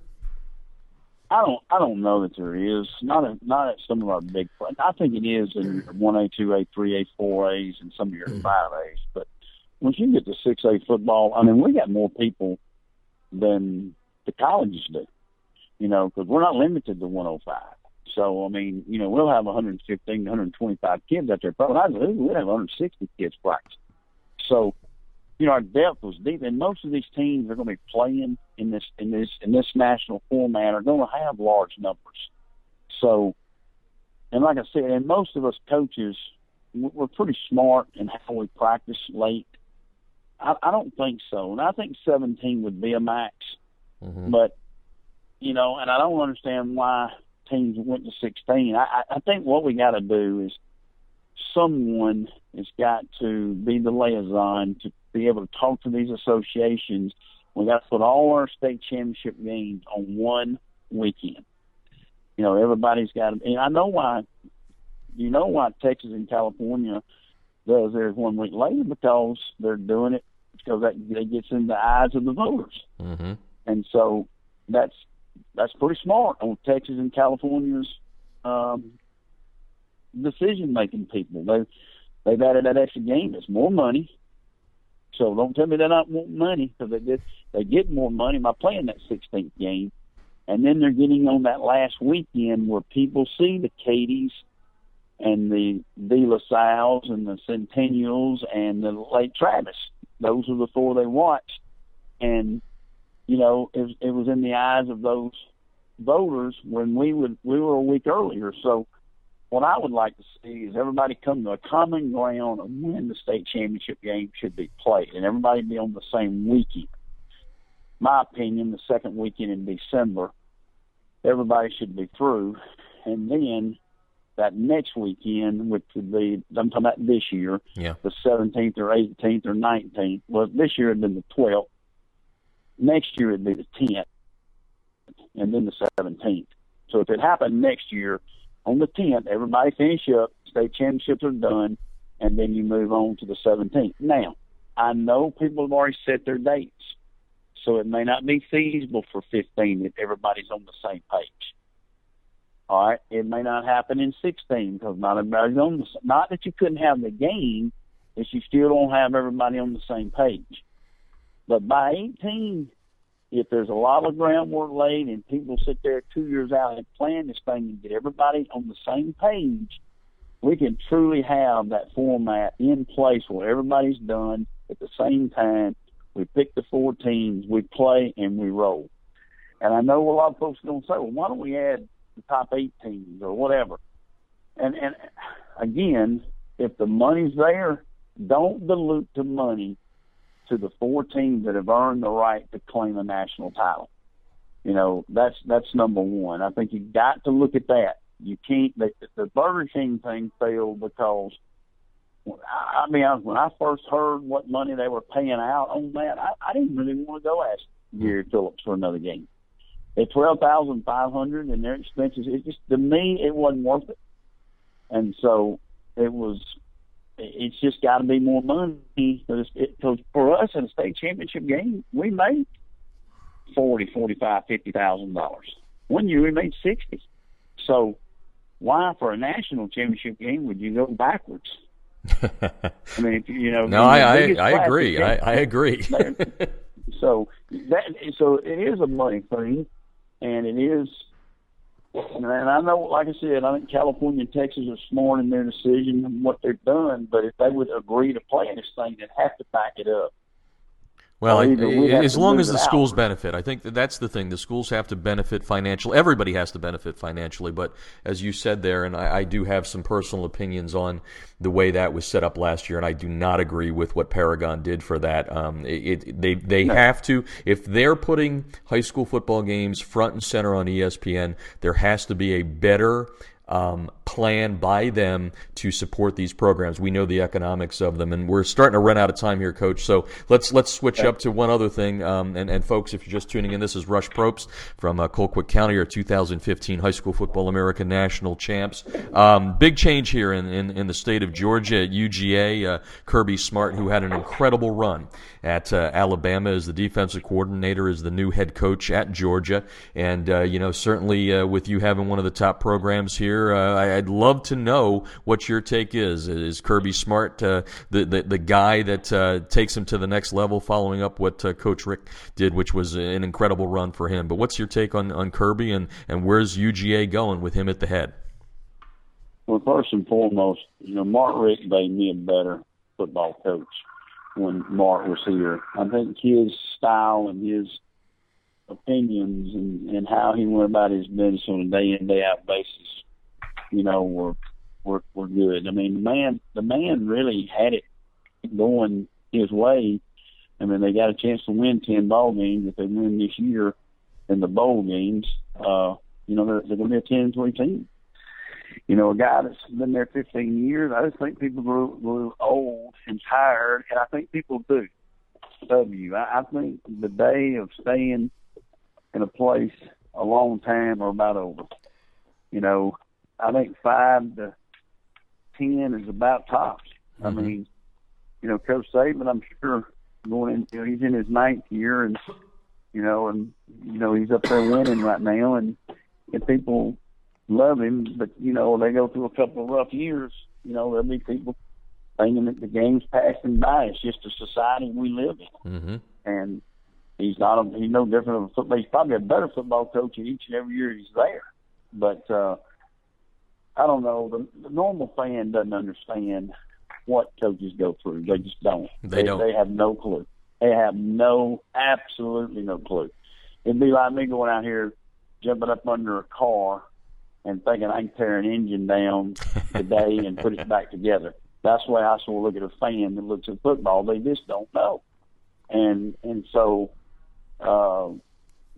I don't. I don't know that there is. Not a, not at some of our big. I think it is in one A, two A, three A, four A's, and some of your mm. five A's. But once you get to six A football, I mean, we got more people than the colleges do. You know, because we're not limited to 105. So I mean, you know, we'll have 115, 125 kids out there. But when I was we'd have 160 kids practice. So, you know, our depth was deep, and most of these teams are going to be playing in this in this in this national format are going to have large numbers. So, and like I said, and most of us coaches, we're pretty smart in how we practice late I, I don't think so, and I think 17 would be a max. Mm-hmm. But you know, and I don't understand why teams went to 16. I, I think what we got to do is someone has got to be the liaison to be able to talk to these associations. We got to put all our state championship games on one weekend. You know, everybody's got to. And I know why. You know why Texas and California does theirs one week later because they're doing it because that, that gets in the eyes of the voters. Mm-hmm. And so that's that's pretty smart on Texas and California's um, decision making people. They they've added that extra game. It's more money. So don't tell me they're not wanting money because they get they get more money by playing that 16th game, and then they're getting on that last weekend where people see the Katys and the De La Salles and the Centennials and the Lake Travis those are the four they watched, and you know it, it was in the eyes of those voters when we would we were a week earlier. So what I would like to see is everybody come to a common ground of when the state championship game should be played, and everybody be on the same weekend. My opinion, the second weekend in December, everybody should be through, and then that next weekend, which would be, I'm talking about this year, yeah. the 17th or 18th or 19th. Well, this year it'd been the 12th. Next year it'd be the 10th, and then the 17th. So if it happened next year, on the 10th, everybody finish up, state championships are done, and then you move on to the 17th. Now, I know people have already set their dates, so it may not be feasible for 15 if everybody's on the same page. All right, it may not happen in 16 because not everybody's on the. Not that you couldn't have the game, it's you still don't have everybody on the same page. But by 18, if there's a lot of groundwork laid and people sit there two years out and plan this thing and get everybody on the same page, we can truly have that format in place where everybody's done at the same time. We pick the four teams, we play, and we roll. And I know a lot of folks are going to say, well, why don't we add the top eight teams or whatever. And and again, if the money's there, don't dilute the money to the four teams that have earned the right to claim a national title. You know, that's that's number one. I think you got to look at that. You can't. The, the Burger King thing failed because I mean, when I first heard what money they were paying out on that, I, I didn't really want to go ask Gary Phillips for another game at twelve thousand five hundred and their expenses, it just to me it wasn't worth it. and so it was. It's just got to be more money because for us in a state championship game, we made forty, forty-five, fifty thousand dollars. One year we made sixty. So why for a national championship game would you go backwards? I mean, if, you know. No, I I, I agree. I, I agree. so that so it is a money thing, and it is. And I know, like I said, I think California and Texas are smart in their decision and what they've done. But if they would agree to play in this thing, they'd have to back it up. Well, as long as the schools benefit, I think that that's the thing. The schools have to benefit financially. Everybody has to benefit financially. But as you said there, and I, I, do have some personal opinions on the way that was set up last year, and I do not agree with what Paragon did for that. Um, it, it, they they no. have to if they're putting high school football games front and center on ESPN, there has to be a better um, plan by them to support these programs. We know the economics of them, and we're starting to run out of time here, Coach. So let's let's switch up to one other thing. Um, and, and folks, if you're just tuning in, this is Rush Propst from uh, Colquitt County, our 2015 High School Football America National Champs. Um, big change here in, in, in, the state of Georgia at UGA. Uh, Kirby Smart, who had an incredible run at uh, Alabama as the defensive coordinator, is the new head coach at Georgia, and uh, you know certainly uh, with you having one of the top programs here here. Uh, I'd love to know what your take is. Is Kirby Smart uh, the, the, the guy that uh, takes him to the next level, following up what uh, Coach Richt did, which was an incredible run for him? But what's your take on, on Kirby and, and where's UGA going with him at the head? Well, first and foremost, you know, Mark Richt made me a better football coach when Mark was here. I think his style and his opinions and, and how he went about his business on a day in day out basis you know, were were were good. I mean, the man the man really had it going his way. I mean, they got a chance to win ten ball games if they win this year in the bowl games. Uh, you know, they're, they're going to be a ten three team. You know, a guy that's been there 15 years, I just think people grew, grew old and tired, and I think people do. W. I, I think the day of staying in a place a long time are about over. You know, I think five to ten is about tops. Mm-hmm. I mean, you know, Coach Saban, I'm sure going into you know, he's in his ninth year, and you know, and you know he's up there winning right now, and and people love him, but you know they go through a couple of rough years. You know, there'll be people thinking that the game's passing by. It's just a society we live in, mm-hmm. and he's not. A, he's no different of a football. He's probably a better football coach each and every year he's there, but. uh I don't know. The, the normal fan doesn't understand what coaches go through. They just don't. They, they don't. They have no clue. They have no, absolutely no clue. It'd be like me going out here, jumping up under a car, and thinking I can tear an engine down today and put it back together. That's the way I sort of look at a fan that looks at football. They just don't know, and and so. Uh,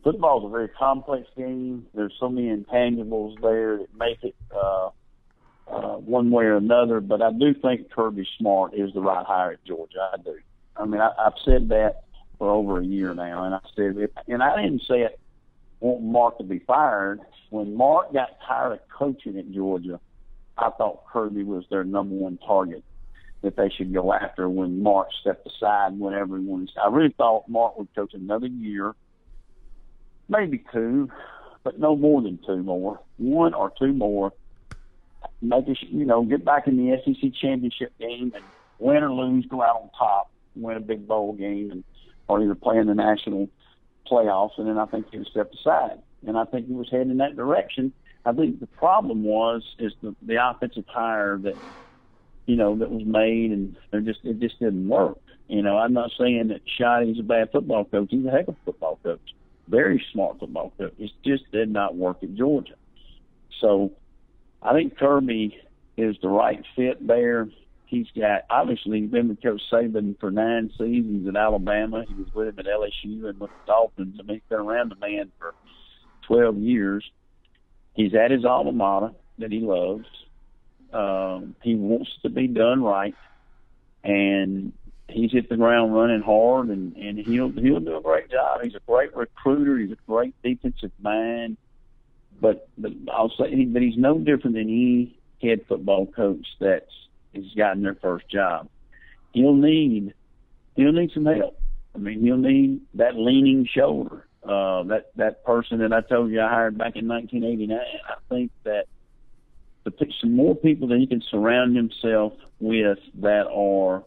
football is a very complex game. There's so many intangibles there that make it uh, uh, one way or another. But I do think Kirby Smart is the right hire at Georgia. I do. I mean, I, I've said that for over a year now, and I said, it, and I didn't say it want Mark to be fired. When Mark got tired of coaching at Georgia, I thought Kirby was their number one target that they should go after when Mark stepped aside whenever he. I really thought Mark would coach another year maybe two, but no more than two more. One or two more. Make us, you know, get back in the SEC championship game and win or lose, go out on top, win a big bowl game, and or either play in the national playoffs. And then I think he would step aside. And I think he was heading in that direction. I think the problem was is the the offensive hire that you know that was made, and it just it just didn't work. You know, I'm not saying that Schotty's a bad football coach. He's a heck of a football coach very smart football coach. It just did not work at Georgia. So I think Kirby is the right fit there. He's got obviously he's been with Coach Saban for nine seasons at Alabama. He was with him at LSU and with the Dolphins. I mean, he's been around the man for twelve years. He's at his alma mater that he loves. Um, he wants to be done right, and he's hit the ground running hard, and and he'll he'll do a great job. He's a great recruiter. He's a great defensive mind. But but I'll say, but he's no different than any head football coach that's has gotten their first job. He'll need he'll need some help. I mean, he'll need that leaning shoulder. Uh, that that person that I told you I hired back in 1989. I think that the some more people that he can surround himself with that are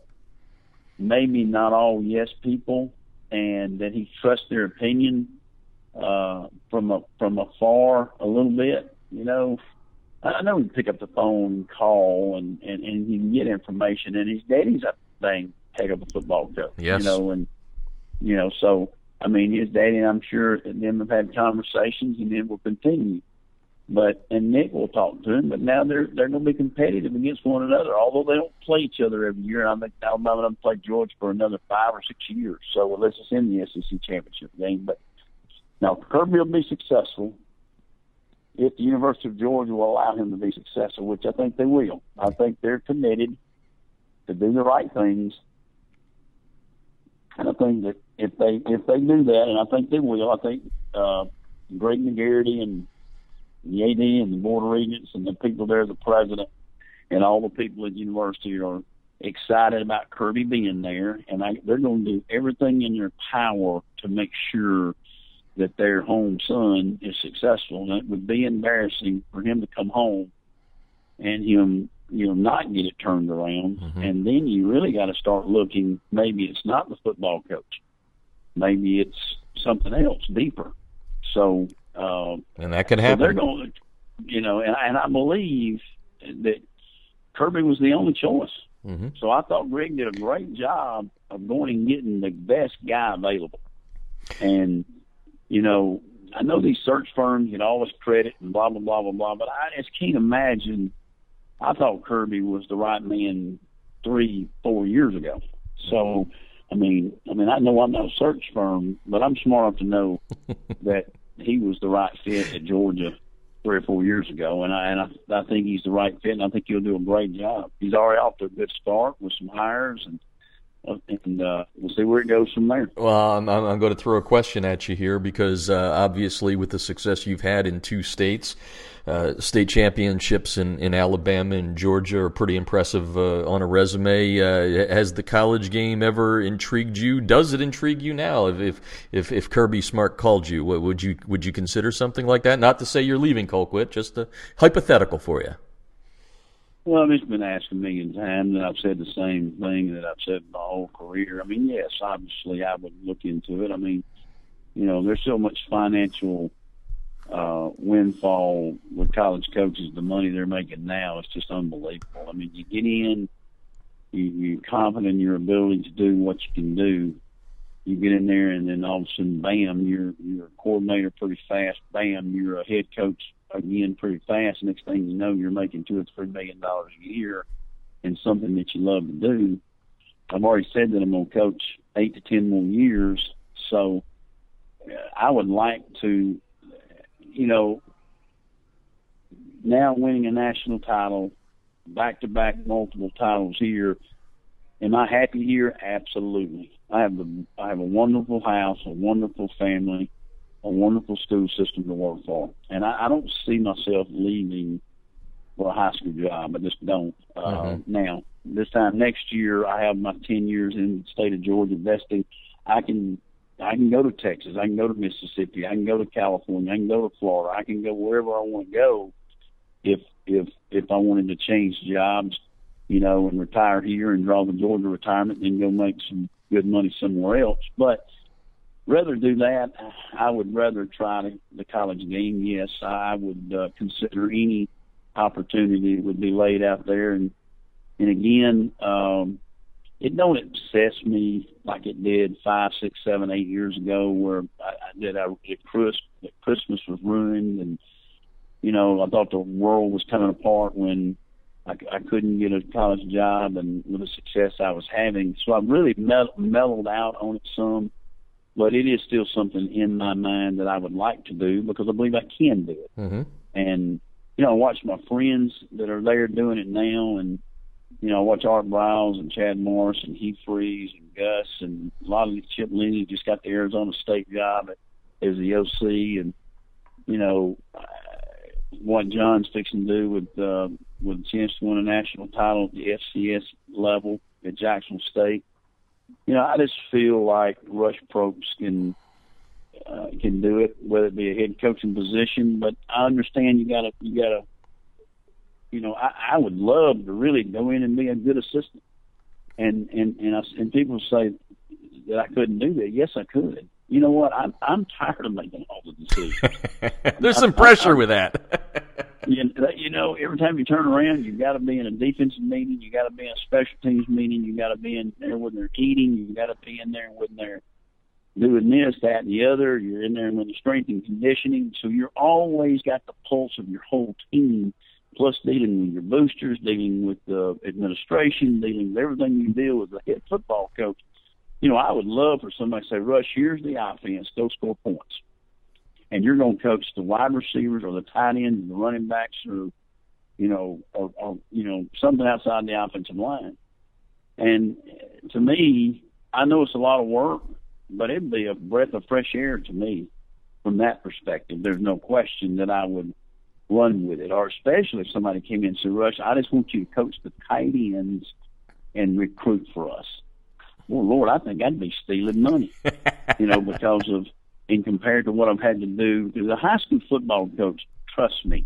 maybe not all yes people, and that he trusts their opinion uh, from a, from afar a little bit. You know, I know he can pick up the phone and call and, and, and he can get information. And his daddy's a thing heck of a football coach. Yes. You know, and you know, so I mean, his daddy, I'm sure, and them have had conversations, and then will continue. But and Nick will talk to him. But now they're they're going to be competitive against one another, although they don't play each other every year. And I think Alabama doesn't play Georgia for another five or six years. So unless it's in the SEC championship game, but now Kirby will be successful if the University of Georgia will allow him to be successful, which I think they will. I think they're committed to do the right things. And I think that if they if they do that, and I think they will, I think uh, Greg McGarity and the AD and the board of regents and the people there, the president, and all the people at the university are excited about Kirby being there, and I, they're going to do everything in their power to make sure that their home son is successful. And it would be embarrassing for him to come home and him, you know, not get it turned around. Mm-hmm. And then you really got to start looking. Maybe it's not the football coach. Maybe it's something else deeper. So, uh, and that could so happen. they're going, you know, and, and I believe that Kirby was the only choice. Mm-hmm. So I thought Greg did a great job of going and getting the best guy available. And you know, I know these search firms get all this credit and blah blah blah blah blah, but I just can't imagine. I thought Kirby was the right man three, four years ago. So, I mean, I mean, I know I'm not a search firm, but I'm smart enough to know that he was the right fit at Georgia three or four years ago, and I and I, I think he's the right fit, and I think he'll do a great job. He's already off to a good start with some hires and and uh, we'll see where it goes from there. Well, I'm, I'm going to throw a question at you here because uh, obviously, with the success you've had in two states, uh, state championships in, in Alabama and Georgia are pretty impressive uh, on a resume. Uh, has the college game ever intrigued you? Does it intrigue you now? If if if Kirby Smart called you, would you would you consider something like that? Not to say you're leaving Colquitt, just a hypothetical for you. Well, it's been asked a million times, and I've said the same thing that I've said my whole career. I mean, yes, obviously, I would look into it. I mean, you know, there's so much financial uh, windfall with college coaches. The money they're making now is just unbelievable. I mean, you get in, you, you're confident in your ability to do what you can do. You get in there, and then all of a sudden, bam, you're you're a coordinator pretty fast. Bam, you're a head coach again pretty fast. Next thing you know, you're making two or three million dollars a year in something that you love to do. I've already said that I'm going to coach eight to ten more years, so uh, I would like to, you know, now winning a national title, back to back multiple titles here. Am I happy here? Absolutely. I have the I have a wonderful house, a wonderful family a wonderful school system to work for. And I, I don't see myself leaving for a high school job. I just don't. Uh, Mm-hmm. Now, this time next year, I have my 10 years in the state of Georgia vesting. I can I can go to Texas. I can go to Mississippi. I can go to California. I can go to Florida. I can go wherever I want to go. If if if I wanted to change jobs, you know, and retire here and draw the Georgia retirement, then go make some good money somewhere else. But rather do that. I would rather try to, the college game. Yes, I would uh, consider any opportunity that would be laid out there. And and again, um, it don't obsess me like it did five, six, seven, eight years ago, where I, I did. I it Chris, Christmas was ruined, and you know I thought the world was coming apart when. I, couldn't get a college job, and with the success I was having, so I really mellowed out on it some but it is still something in my mind that I would like to do because I believe I can do it. Mm-hmm. And you know, I watch my friends that are there doing it now, and you know, I watch Art Briles and Chad Morris and Heath Freeze and Gus and a lot of the Chip Lindsey just got the Arizona State job as the OC, and you know, what John's fixing to do with uh, with a chance to win a national title at the FCS level at Jacksonville State. You know, I just feel like Rush Propst can uh, can do it, whether it be a head coaching position. But I understand you gotta you gotta you know I, I would love to really go in and be a good assistant. And and and I, and people say that I couldn't do that. Yes, I could. You know what? I'm I'm tired of making all the decisions. There's some pressure with that. you, you know, every time you turn around, you've got to be in a defensive meeting. You got to be in a special teams meeting. You got to be in there when they're eating. You got to be in there when they're doing this, that, and the other. You're in there when the strength and conditioning. So you're always got the pulse of your whole team, plus dealing with your boosters, dealing with the administration, dealing with everything you deal with the head football coach. You know, I would love for somebody to say, Rush, here's the offense. Go score points and you're going to coach the wide receivers or the tight ends, and the running backs, or you know, or, or you know something outside the offensive line. And to me, I know it's a lot of work, but it'd be a breath of fresh air to me from that perspective. There's no question that I would run with it, or especially if somebody came in and said, "Rush, I just want you to coach the tight ends and recruit for us." Well, Lord, I think I'd be stealing money, you know, because of in compared to what I've had to do. The high school football coach, trust me,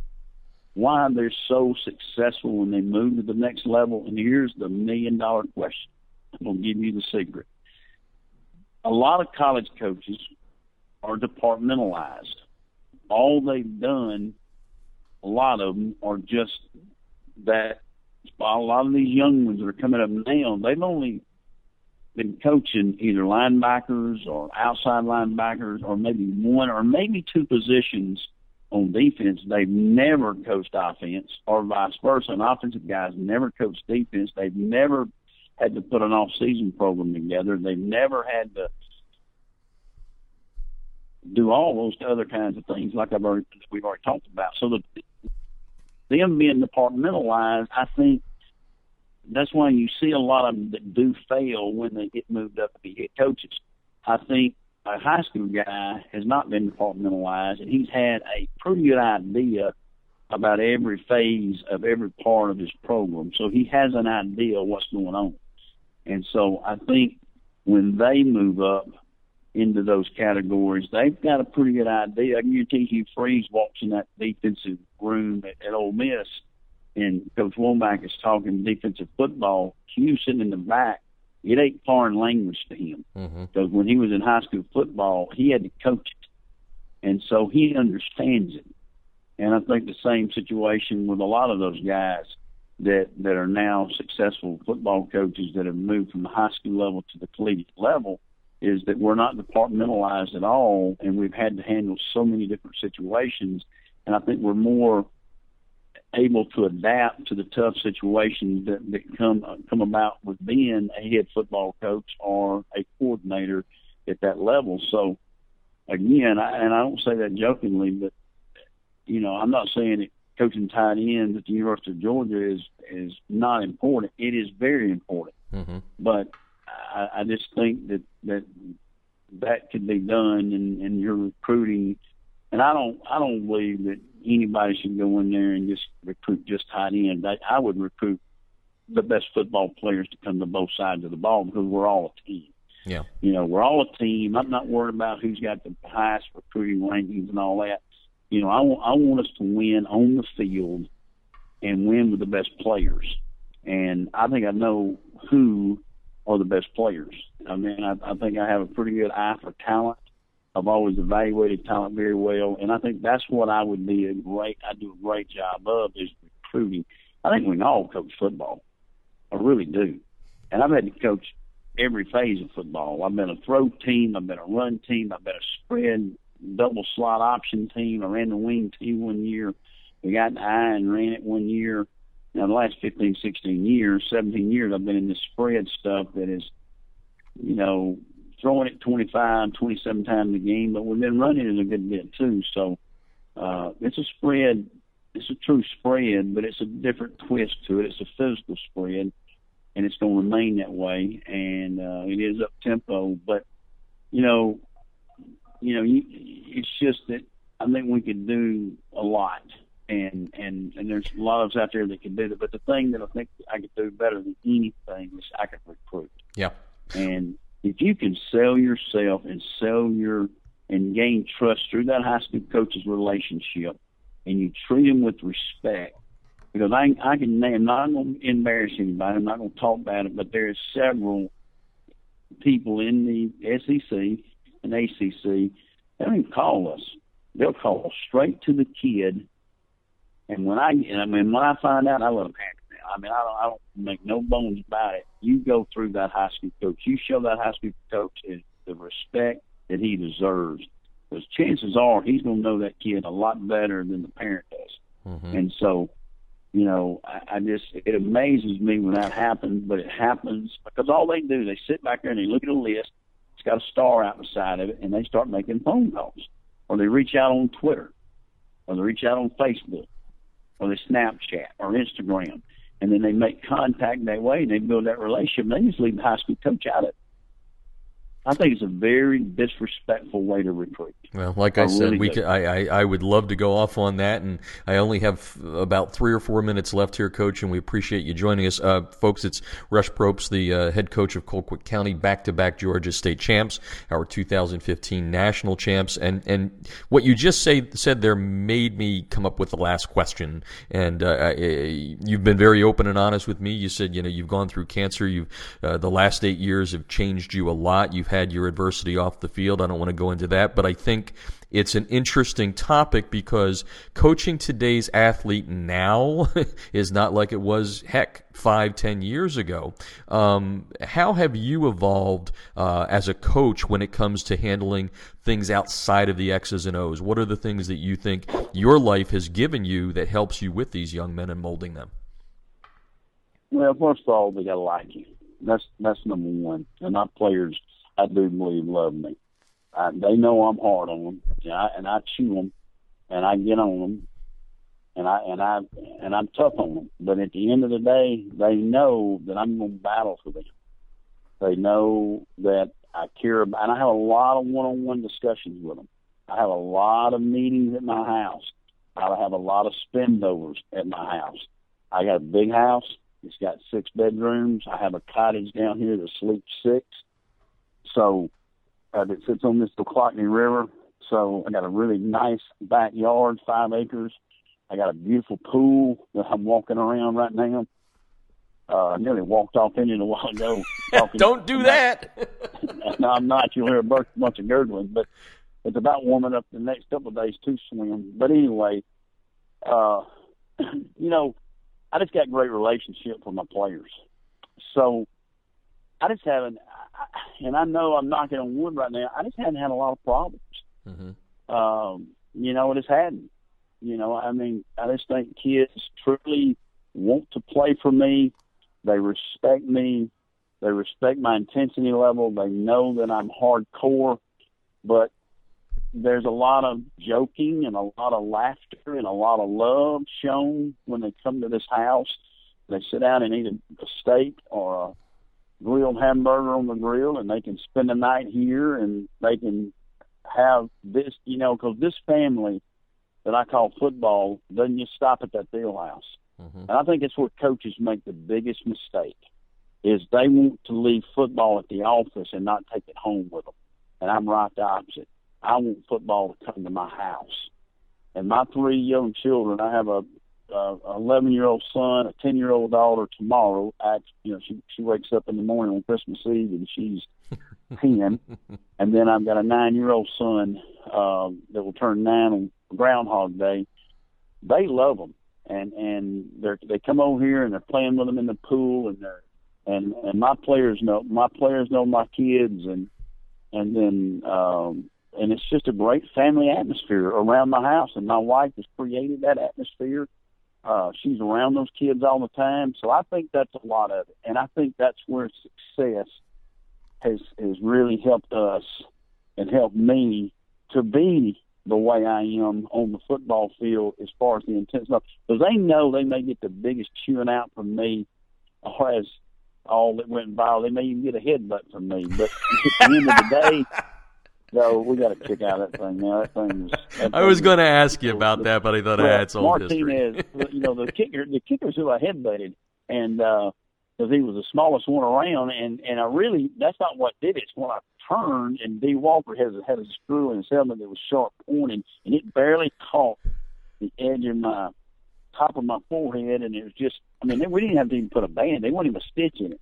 why they're so successful when they move to the next level. And here's the million dollar question. I'm going to give you the secret. A lot of college coaches are departmentalized. All they've done, a lot of them are just that. A lot of these young ones that are coming up now, they've only been coaching either linebackers or outside linebackers or maybe one or maybe two positions on defense. They've never coached offense or vice versa. An offensive guys never coached defense. They've never had to put an off season program together. They've never had to do all those other kinds of things like I've already we've already talked about. So the them being departmentalized, I think that's why you see a lot of them that do fail when they get moved up to be head coaches. I think a high school guy has not been departmentalized, and he's had a pretty good idea about every phase of every part of his program. So he has an idea of what's going on. And so I think when they move up into those categories, they've got a pretty good idea. I guarantee Hugh Freeze walks in that defensive room at, at Ole Miss – and Coach Wommack is talking defensive football, sitting in the back, it ain't foreign language to him. Mm-hmm. Because when he was in high school football, he had to coach it. And so he understands it. And I think the same situation with a lot of those guys that that are now successful football coaches that have moved from the high school level to the collegiate level is that we're not departmentalized at all and we've had to handle so many different situations and I think we're more able to adapt to the tough situations that, that come come about with being a head football coach or a coordinator at that level. So again, I, and I don't say that jokingly, but you know, I'm not saying that coaching tight ends at the University of Georgia is is not important. It is very important, mm-hmm. but I, I just think that that that could be done, and, and you're recruiting. And I don't I don't believe that anybody should go in there and just recruit just tight end. I, I would recruit the best football players to come to both sides of the ball because we're all a team. Yeah. You know, we're all a team. I'm not worried about who's got the highest recruiting rankings and all that. You know, I want I want us to win on the field and win with the best players. And I think I know who are the best players. I mean, I, I think I have a pretty good eye for talent. I've always evaluated talent very well, and I think that's what I would be a great. I do a great job of is recruiting. I think we can all coach football. I really do, and I've had to coach every phase of football. I've been a throw team. I've been a run team. I've been a spread double slot option team. I ran the wing team one year. We got the eye and ran it one year. Now the last 15, 16 years, 17 years, I've been in this spread stuff that is, you know, throwing it 25, 27 times a game, but we've been running it a good bit too. So uh, it's a spread. It's a true spread, but it's a different twist to it. It's a physical spread, and it's going to remain that way. And uh, it is up tempo, but you know, you know, you, it's just that I think we could do a lot. and and and there's a lot of us out there that can do that. But the thing that I think I could do better than anything is I can recruit. Yeah. And if you can sell yourself and sell your and gain trust through that high school coach's relationship, and you treat them with respect, because I I can name not going to embarrass anybody. I'm not going to talk about it, but there's several people in the SEC and ACC. They don't even call us. They'll call straight to the kid. And when I, I mean, when I find out, I let them. I mean, I don't, I don't make no bones about it. You go through that high school coach. You show that high school coach the respect that he deserves. Because chances are he's going to know that kid a lot better than the parent does. Mm-hmm. And so, you know, I, I just it amazes me when that happens, but it happens because all they do they sit back there and they look at a list. It's got a star out beside of it, and they start making phone calls, or they reach out on Twitter, or they reach out on Facebook, or they Snapchat or Instagram, and then they make contact that way, and they build that relationship. They just leave the high school coach out of it. I think it's a very disrespectful way to recruit. Well, like I, I said, really we could, I, I, I would love to go off on that, and I only have about three or four minutes left here, Coach, and we appreciate you joining us, uh, folks. It's Rush Propst, the uh, head coach of Colquitt County, back-to-back Georgia State champs, our 2015 national champs, and and what you just say said there made me come up with the last question, and uh, you've been very open and honest with me. You said you know you've gone through cancer, you've uh, the last eight years have changed you a lot. You've had your adversity off the field. I don't want to go into that, but I think it's an interesting topic because coaching today's athlete now is not like it was, heck, five, ten years ago. Um, how have you evolved uh, as a coach when it comes to handling things outside of the X's and O's? What are the things that you think your life has given you that helps you with these young men and molding them? Well, first of all, they got to like you. That's that's number one. And our players I do believe love me. I, they know I'm hard on them, and I, and I chew them, and I get on them, and I and I and I'm tough on them. But at the end of the day, they know that I'm going to battle for them. They know that I care about, and I have a lot of one-on-one discussions with them. I have a lot of meetings at my house. I have a lot of spendovers at my house. I got a big house. It's got six bedrooms. I have a cottage down here that sleeps six. So uh, that sits on this Ochlockonee River. So I got a really nice backyard, five acres. I got a beautiful pool that I'm walking around right now. Uh, I nearly walked off in it a while ago. Don't do that. no, I'm not. You'll hear a bunch of gurgling, but it's about warming up the next couple of days to swim. But anyway, uh, you know, I just got great relationship with my players. So I just haven't, and I know I'm knocking on wood right now. I just haven't had a lot of problems. Mm-hmm. Um, you know, I just hadn't. You know, I mean, I just think kids truly want to play for me. They respect me. They respect my intensity level. They know that I'm hardcore, but there's a lot of joking and a lot of laughter and a lot of love shown when they come to this house. They sit down and eat a, a steak or a grilled hamburger on the grill and they can spend the night here and they can have this, you know, because this family that I call football doesn't just stop at that field house. Mm-hmm. And I think it's where coaches make the biggest mistake is they want to leave football at the office and not take it home with them. And I'm right the opposite. I want football to come to my house. And my three young children, I have a uh, 11 year old son, a 10 year old daughter tomorrow. Act, you know, she she wakes up in the morning on Christmas Eve and she's 10, and then I've got a nine year old son uh, that will turn nine on Groundhog Day. They love them, and and they they come over here and they're playing with them in the pool, and they're and and my players know my players know my kids, and and then um, and it's just a great family atmosphere around my house, and my wife has created that atmosphere uh, she's around those kids all the time, so I think that's a lot of it, and I think that's where success has has really helped us and helped me to be the way I am on the football field as far as the intense stuff. Because they know they may get the biggest chewing out from me, or as all that went viral, they may even get a headbutt from me. But at the end of the day, though, we got to kick out that thing now. That thing was I was going to ask you about that, but I thought well, I had some Martinez, you know, the kicker, the kickers who I headbutted, and because uh, he was the smallest one around, and and I really that's not what did it. It's when I turned, and D. Walker has had a screw in his helmet that was sharp pointed, and it barely caught the edge of my top of my forehead, and it was just. I mean, we didn't have to even put a band. They weren't even a stitch in it.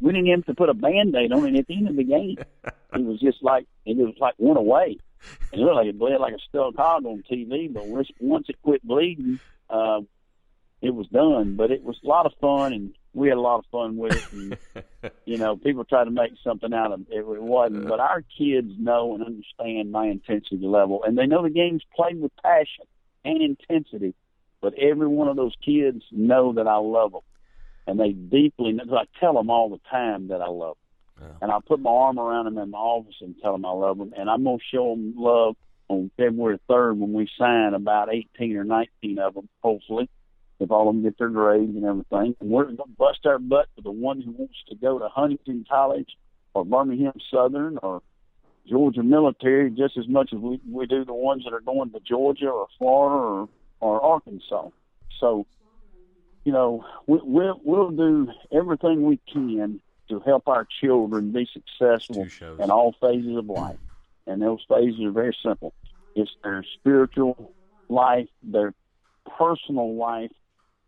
We didn't have to put a band aid on it at the end of the game. It was just like it was like went away. It looked like it bled like a stuck hog on TV, but once it quit bleeding, uh, it was done. But it was a lot of fun, and we had a lot of fun with it. And, you know, people try to make something out of it. It wasn't. But our kids know and understand my intensity level, and they know the game's played with passion and intensity. But every one of those kids know that I love them, and they deeply. I tell them all the time that I love them, yeah. and I put my arm around them in my office and tell them I love them, and I'm gonna show them love on February 3rd when we sign about 18 or 19 of them, hopefully, if all of them get their grades and everything. And we're going to bust our butt for the one who wants to go to Huntingdon College or Birmingham Southern or Georgia Military just as much as we, we do the ones that are going to Georgia or Florida or or Arkansas. So, you know, we, we'll we'll do everything we can to help our children be successful in all phases of life. And those phases are very simple. It's their spiritual life, their personal life,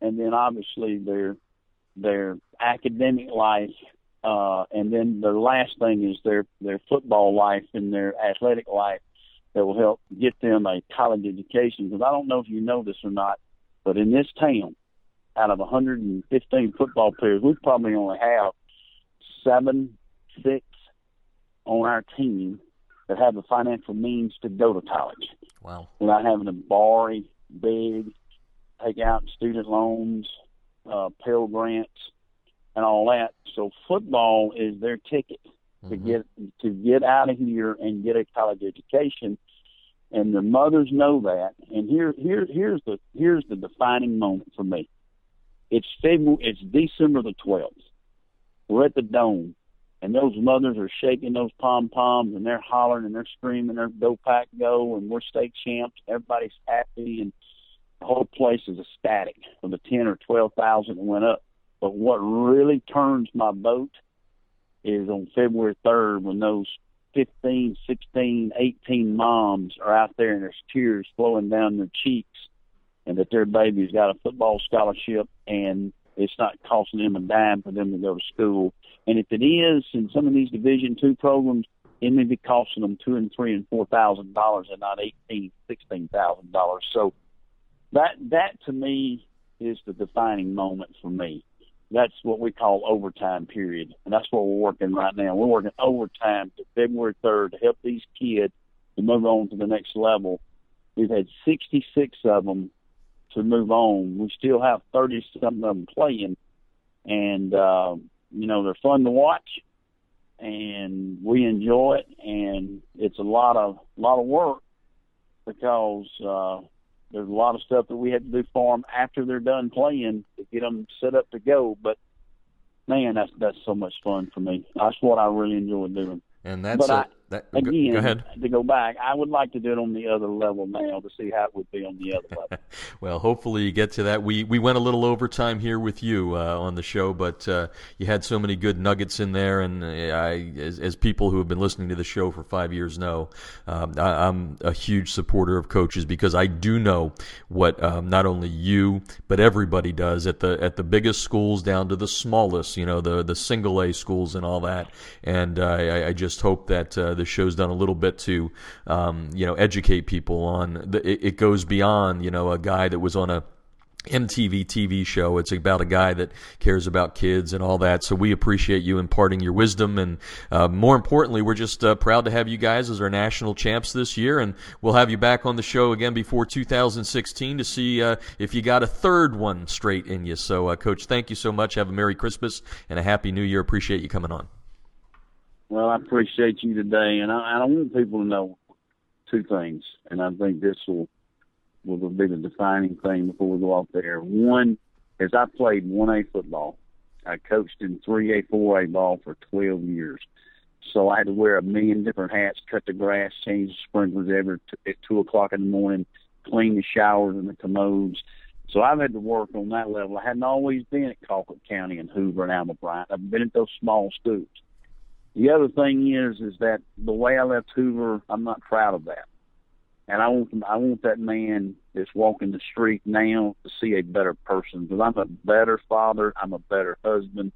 and then obviously their their academic life, uh, and then the last thing is their their football life and their athletic life that will help get them a college education. Because I don't know if you know this or not, but in this town, out of 115 football players, we probably only have seven, six on our team that have the financial means to go to college. Wow. Without having to borrow big, take out student loans, uh, Pell Grants, and all that. So football is their ticket to mm-hmm. get to get out of here and get a college education and the mothers know that and here here here's the here's the defining moment for me it's February it's December the 12th we're at the dome. And those mothers are shaking those pom poms and they're hollering and they're screaming they're go pack go and we're state champs. Everybody's happy and the whole place is ecstatic. For the 10 or 12,000 that went up. But what really turns my boat is on February 3rd when those 15, 16, 18 moms are out there and there's tears flowing down their cheeks and that their baby's got a football scholarship and it's not costing them a dime for them to go to school. And if it is in some of these Division two programs, it may be costing them two and three and four thousand dollars and not eighteen, sixteen thousand dollars. So that that to me is the defining moment for me that's what we call overtime period, and that's what we're working right now. We're working overtime to February 3rd to help these kids to move on to the next level. We've had 66 of them to move on. We still have 30 something of them playing, and uh, you know they're fun to watch, and we enjoy it, and it's a lot of lot of work because uh, there's a lot of stuff that we have to do for them after they're done playing to get them set up to go. But man, that's that's so much fun for me. That's what I really enjoy doing. And that's but a, I, that, again, go ahead. to go back, I would like to do it on the other level now to see how it would be on the other level. well, hopefully you get to that. We we went a little overtime here with you uh, on the show, but uh, you had so many good nuggets in there, and I, as, as, people who have been listening to the show for five years know, um, I, am a huge supporter of coaches because I do know what um, not only you but everybody does at the at the biggest schools down to the smallest, you know, the the single A schools and all that, and uh, I, I, just hope that the show's done a little bit to, um, you know, educate people on. The, it, it goes beyond, you know, a guy that was on a MTV TV show. It's about a guy that cares about kids and all that. So we appreciate you imparting your wisdom. And uh, more importantly, we're just uh, proud to have you guys as our national champs this year. And we'll have you back on the show again before 2016 to see uh, if you got a third one straight in you. So, uh, Coach, thank you so much. Have a Merry Christmas and a Happy New Year. Appreciate you coming on. Well, I appreciate you today, and I, I want people to know two things, and I think this will will be the defining thing before we go off there. One is I played one A football. I coached in three A, four A ball for twelve years, So I had to wear a million different hats, cut the grass, change the sprinklers every t- at two o'clock in the morning, clean the showers and the commodes. So I've had to work on that level. I hadn't always been at Colquitt County and Hoover and Alma Bryant. I've been at those small schools. The other thing is, is that the way I left Hoover, I'm not proud of that. And I want, I want that man that's walking the street now to see a better person because I'm a better father. I'm a better husband.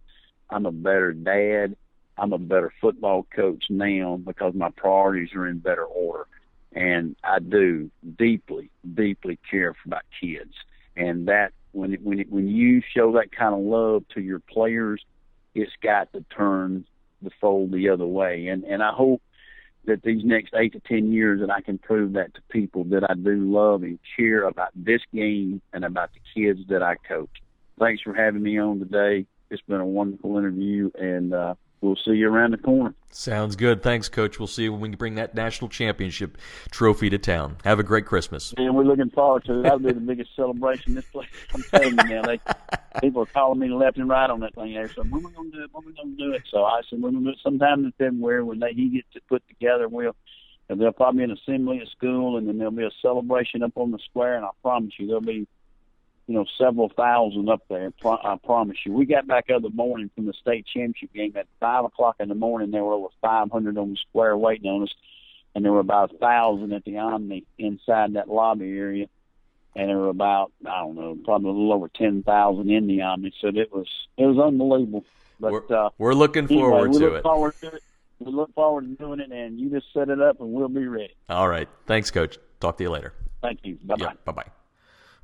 I'm a better dad. I'm a better football coach now because my priorities are in better order. And I do deeply, deeply care about kids. And that when it, when it, when you show that kind of love to your players, it's got to turn the fold the other way. And and I hope that these next eight to ten years that I can prove that to people that I do love and care about this game and about the kids that I coach. Thanks for having me on today. It's been a wonderful interview, and uh, we'll see you around the corner. Sounds good. Thanks, Coach. We'll see you when we bring that national championship trophy to town. Have a great Christmas. And we're looking forward to it. That'll be the biggest celebration this place. I'm telling you now, they, people are calling me left and right on that thing. There, so when we gonna do it? When we gonna do it? So I said we're gonna do it sometime in February when they he gets it put together. We'll and there'll probably be an assembly at school, and then there'll be a celebration up on the square. And I promise you, there'll be you know, several thousand up there. I promise you. We got back other morning from the state championship game at five o'clock in the morning. There were over 500 on the square waiting on us, and there were about a thousand at the Omni inside that lobby area, and there were about I don't know, probably a little over 10,000 in the Omni. So it was it was unbelievable. But we're, uh, we're looking forward anyway, we to look it. Forward to it. We look forward to doing it, and you just set it up, and we'll be ready. All right. Thanks, Coach. Talk to you later. Thank you. Bye bye. Yeah, bye bye.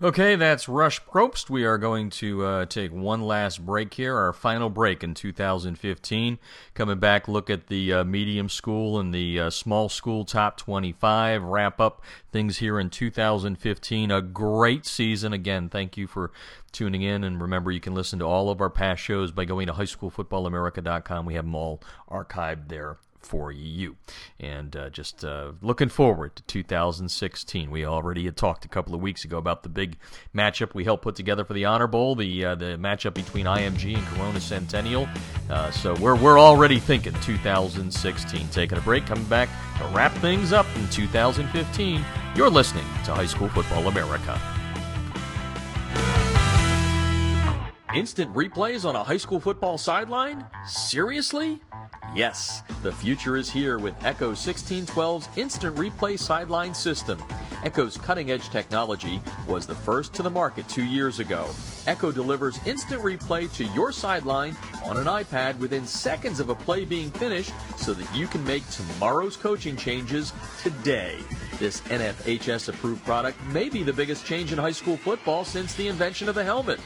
Okay, that's Rush Propst. We are going to uh, take one last break here, our final break in 2015. Coming back, look at the uh, medium school and the uh, small school top 25, wrap up things here in 2015. A great season. Again, thank you for tuning in. And remember, you can listen to all of our past shows by going to highschoolfootballamerica.com. We have them all archived there for you. And uh, just uh, looking forward to 2016. We already had talked a couple of weeks ago about the big matchup we helped put together for the Honor Bowl, the uh, the matchup between IMG and Corona Centennial. Uh, so we're we're already thinking 2016. Taking a break, coming back to wrap things up in 2015. You're listening to High School Football America. Instant replays on a high school football sideline? Seriously? Yes, the future is here with Echo 1612's Instant Replay Sideline System. Echo's cutting edge technology was the first to the market two years ago. Echo delivers instant replay to your sideline on an iPad within seconds of a play being finished so that you can make tomorrow's coaching changes today. This NFHS approved product may be the biggest change in high school football since the invention of the helmet.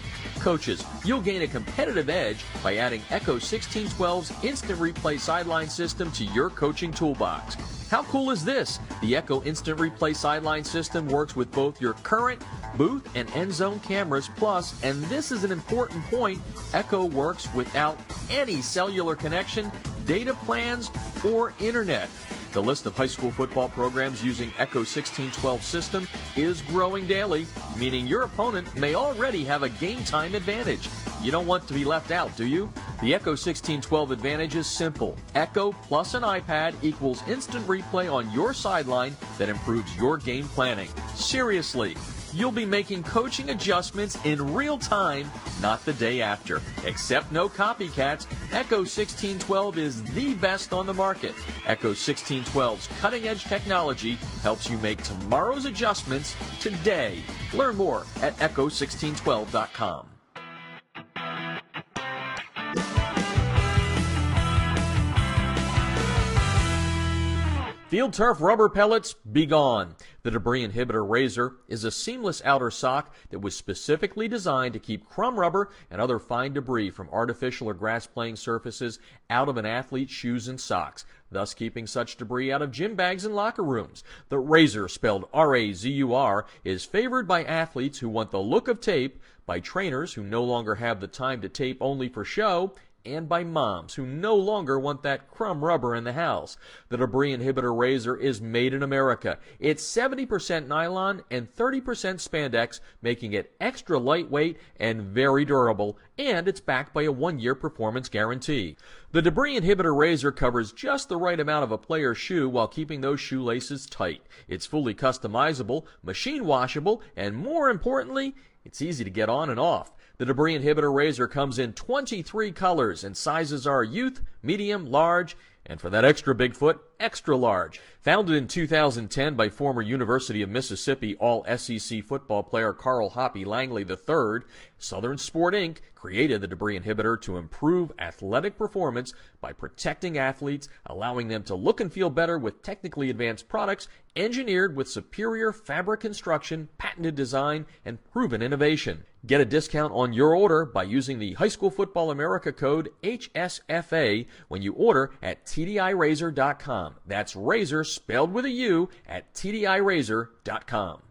Coaches, you'll gain a competitive edge by adding Echo 1612's instant replay sideline system to your coaching toolbox. How cool is this? The Echo Instant Replay Sideline System works with both your current booth and end zone cameras, plus, and this is an important point, Echo works without any cellular connection, data plans, or internet. The list of high school football programs using Echo 1612 system is growing daily, meaning your opponent may already have a game time advantage. You don't want to be left out, do you? The Echo 1612 advantage is simple. Echo plus an iPad equals instant replay on your sideline that improves your game planning. Seriously, you'll be making coaching adjustments in real time, not the day after. Except no copycats, Echo 1612 is the best on the market. Echo 1612's cutting edge technology helps you make tomorrow's adjustments today. Learn more at echo1612.com. Field turf rubber pellets, be gone. The debris inhibitor Razur is a seamless outer sock that was specifically designed to keep crumb rubber and other fine debris from artificial or grass playing surfaces out of an athlete's shoes and socks, thus keeping such debris out of gym bags and locker rooms. The Razur, spelled R-A-Z-U-R, is favored by athletes who want the look of tape, by trainers who no longer have the time to tape only for show, and by moms who no longer want that crumb rubber in the house. The debris inhibitor Razur is made in America. It's 70% nylon and 30% spandex, making it extra lightweight and very durable, and it's backed by a one year performance guarantee. The debris inhibitor Razur covers just the right amount of a player's shoe while keeping those shoelaces tight. It's fully customizable, machine washable, and more importantly, it's easy to get on and off. The debris inhibitor Razur comes in 23 colors and sizes are youth, medium, large, and for that extra big foot, extra large. Founded in 2010 by former University of Mississippi All SEC football player Carl Hoppy Langley III, Southern Sport Inc. created the debris inhibitor to improve athletic performance by protecting athletes, allowing them to look and feel better with technically advanced products engineered with superior fabric construction, patented design, and proven innovation. Get a discount on your order by using the High School Football America code HSFA when you order at TDIRazur.com. That's razor spelled with a U at TDIRazur.com.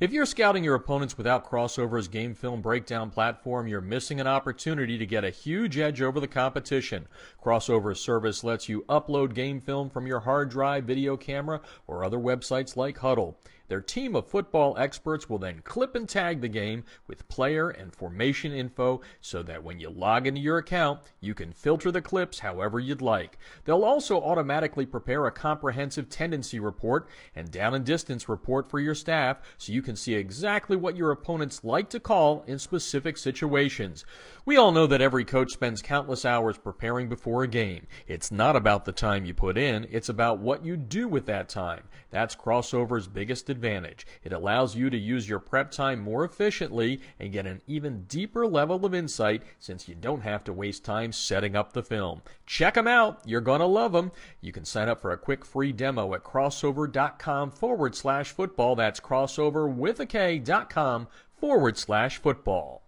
If you're scouting your opponents without Krossover's game film breakdown platform, you're missing an opportunity to get a huge edge over the competition. Krossover's service lets you upload game film from your hard drive, video camera, or other websites like Hudl. Their team of football experts will then clip and tag the game with player and formation info so that when you log into your account, you can filter the clips however you'd like. They'll also automatically prepare a comprehensive tendency report and down and distance report for your staff so you can see exactly what your opponents like to call in specific situations. We all know that every coach spends countless hours preparing before a game. It's not about the time you put in, it's about what you do with that time. That's Krossover's biggest advantage. It allows you to use your prep time more efficiently and get an even deeper level of insight since you don't have to waste time setting up the film. Check them out. You're going to love them. You can sign up for a quick free demo at krossover.com forward slash football. That's crossover with a K dot com forward slash football.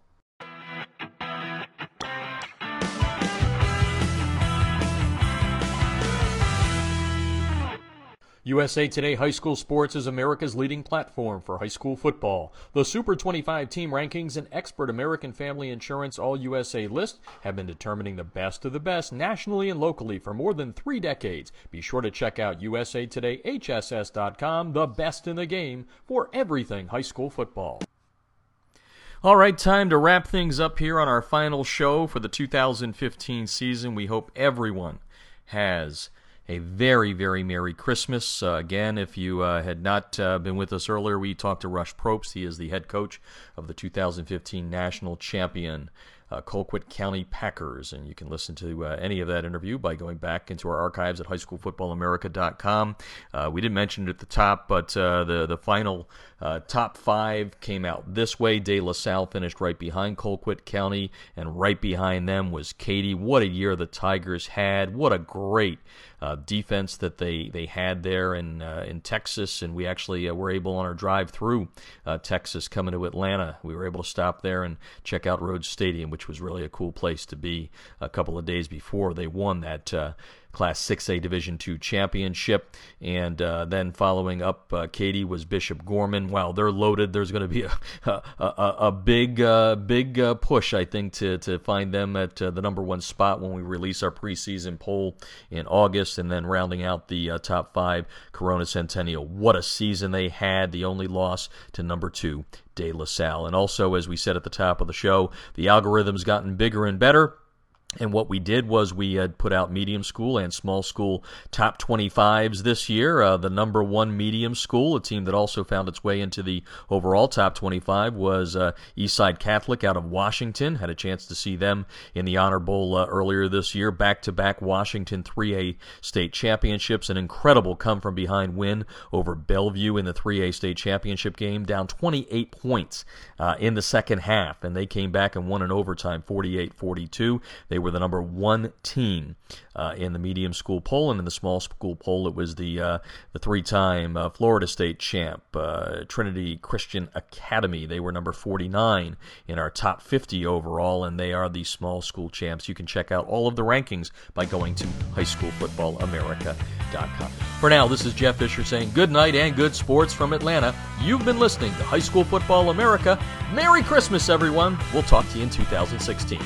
USA Today High School Sports is America's leading platform for high school football. The Super 25 team rankings and expert American Family Insurance All USA list have been determining the best of the best nationally and locally for more than three decades. Be sure to check out usatodayhss.com, the best in the game for everything high school football. All right, time to wrap things up here on our final show for the 2015 season. We hope everyone has a very, very Merry Christmas. Uh, again, if you uh, had not uh, been with us earlier, we talked to Rush Propst. He is the head coach of the 2015 national champion uh, Colquitt County Packers. And you can listen to uh, any of that interview by going back into our archives at highschoolfootballamerica.com. Uh, we didn't mention it at the top, but the, the final top five came out this way. De La Salle finished right behind Colquitt County, and right behind them was Katy. What a year the Tigers had. What a great uh, defense that they, they had there in uh, in Texas, and we actually uh, were able on our drive through uh, Texas coming to Atlanta. We were able to stop there and check out Rhodes Stadium, which was really a cool place to be. A couple of days before they won that uh, Class 6A Division II championship. And uh, then following up, uh, Katy was Bishop Gorman. Wow, they're loaded. There's going to be a, a, a, a big uh, big uh, push, I think, to, to find them at uh, the number one spot when we release our preseason poll in August. And then rounding out the uh, top five, Corona Centennial. What a season they had. The only loss to number two, De La Salle. And also, as we said at the top of the show, the algorithm's gotten bigger and better. And what we did was we had put out medium school and small school top 25s this year. Uh, the number one medium school, a team that also found its way into the overall top 25, was uh, Eastside Catholic out of Washington. Had a chance to see them in the Honor Bowl uh, earlier this year. Back to back Washington 3A state championships. An incredible come from behind win over Bellevue in the 3A state championship game, down 28 points uh, in the second half. And they came back and won in overtime 48 42. They were the number one team uh, in the medium school poll, and in the small school poll, it was the uh, the three-time uh, Florida State champ uh, Trinity Christian Academy. They were number 49 in our top 50 overall, and they are the small school champs. You can check out all of the rankings by going to highschoolfootballamerica.com. For now, this is Jeff Fisher saying good night and good sports from Atlanta. You've been listening to High School Football America. Merry Christmas, everyone. We'll talk to you in 2016.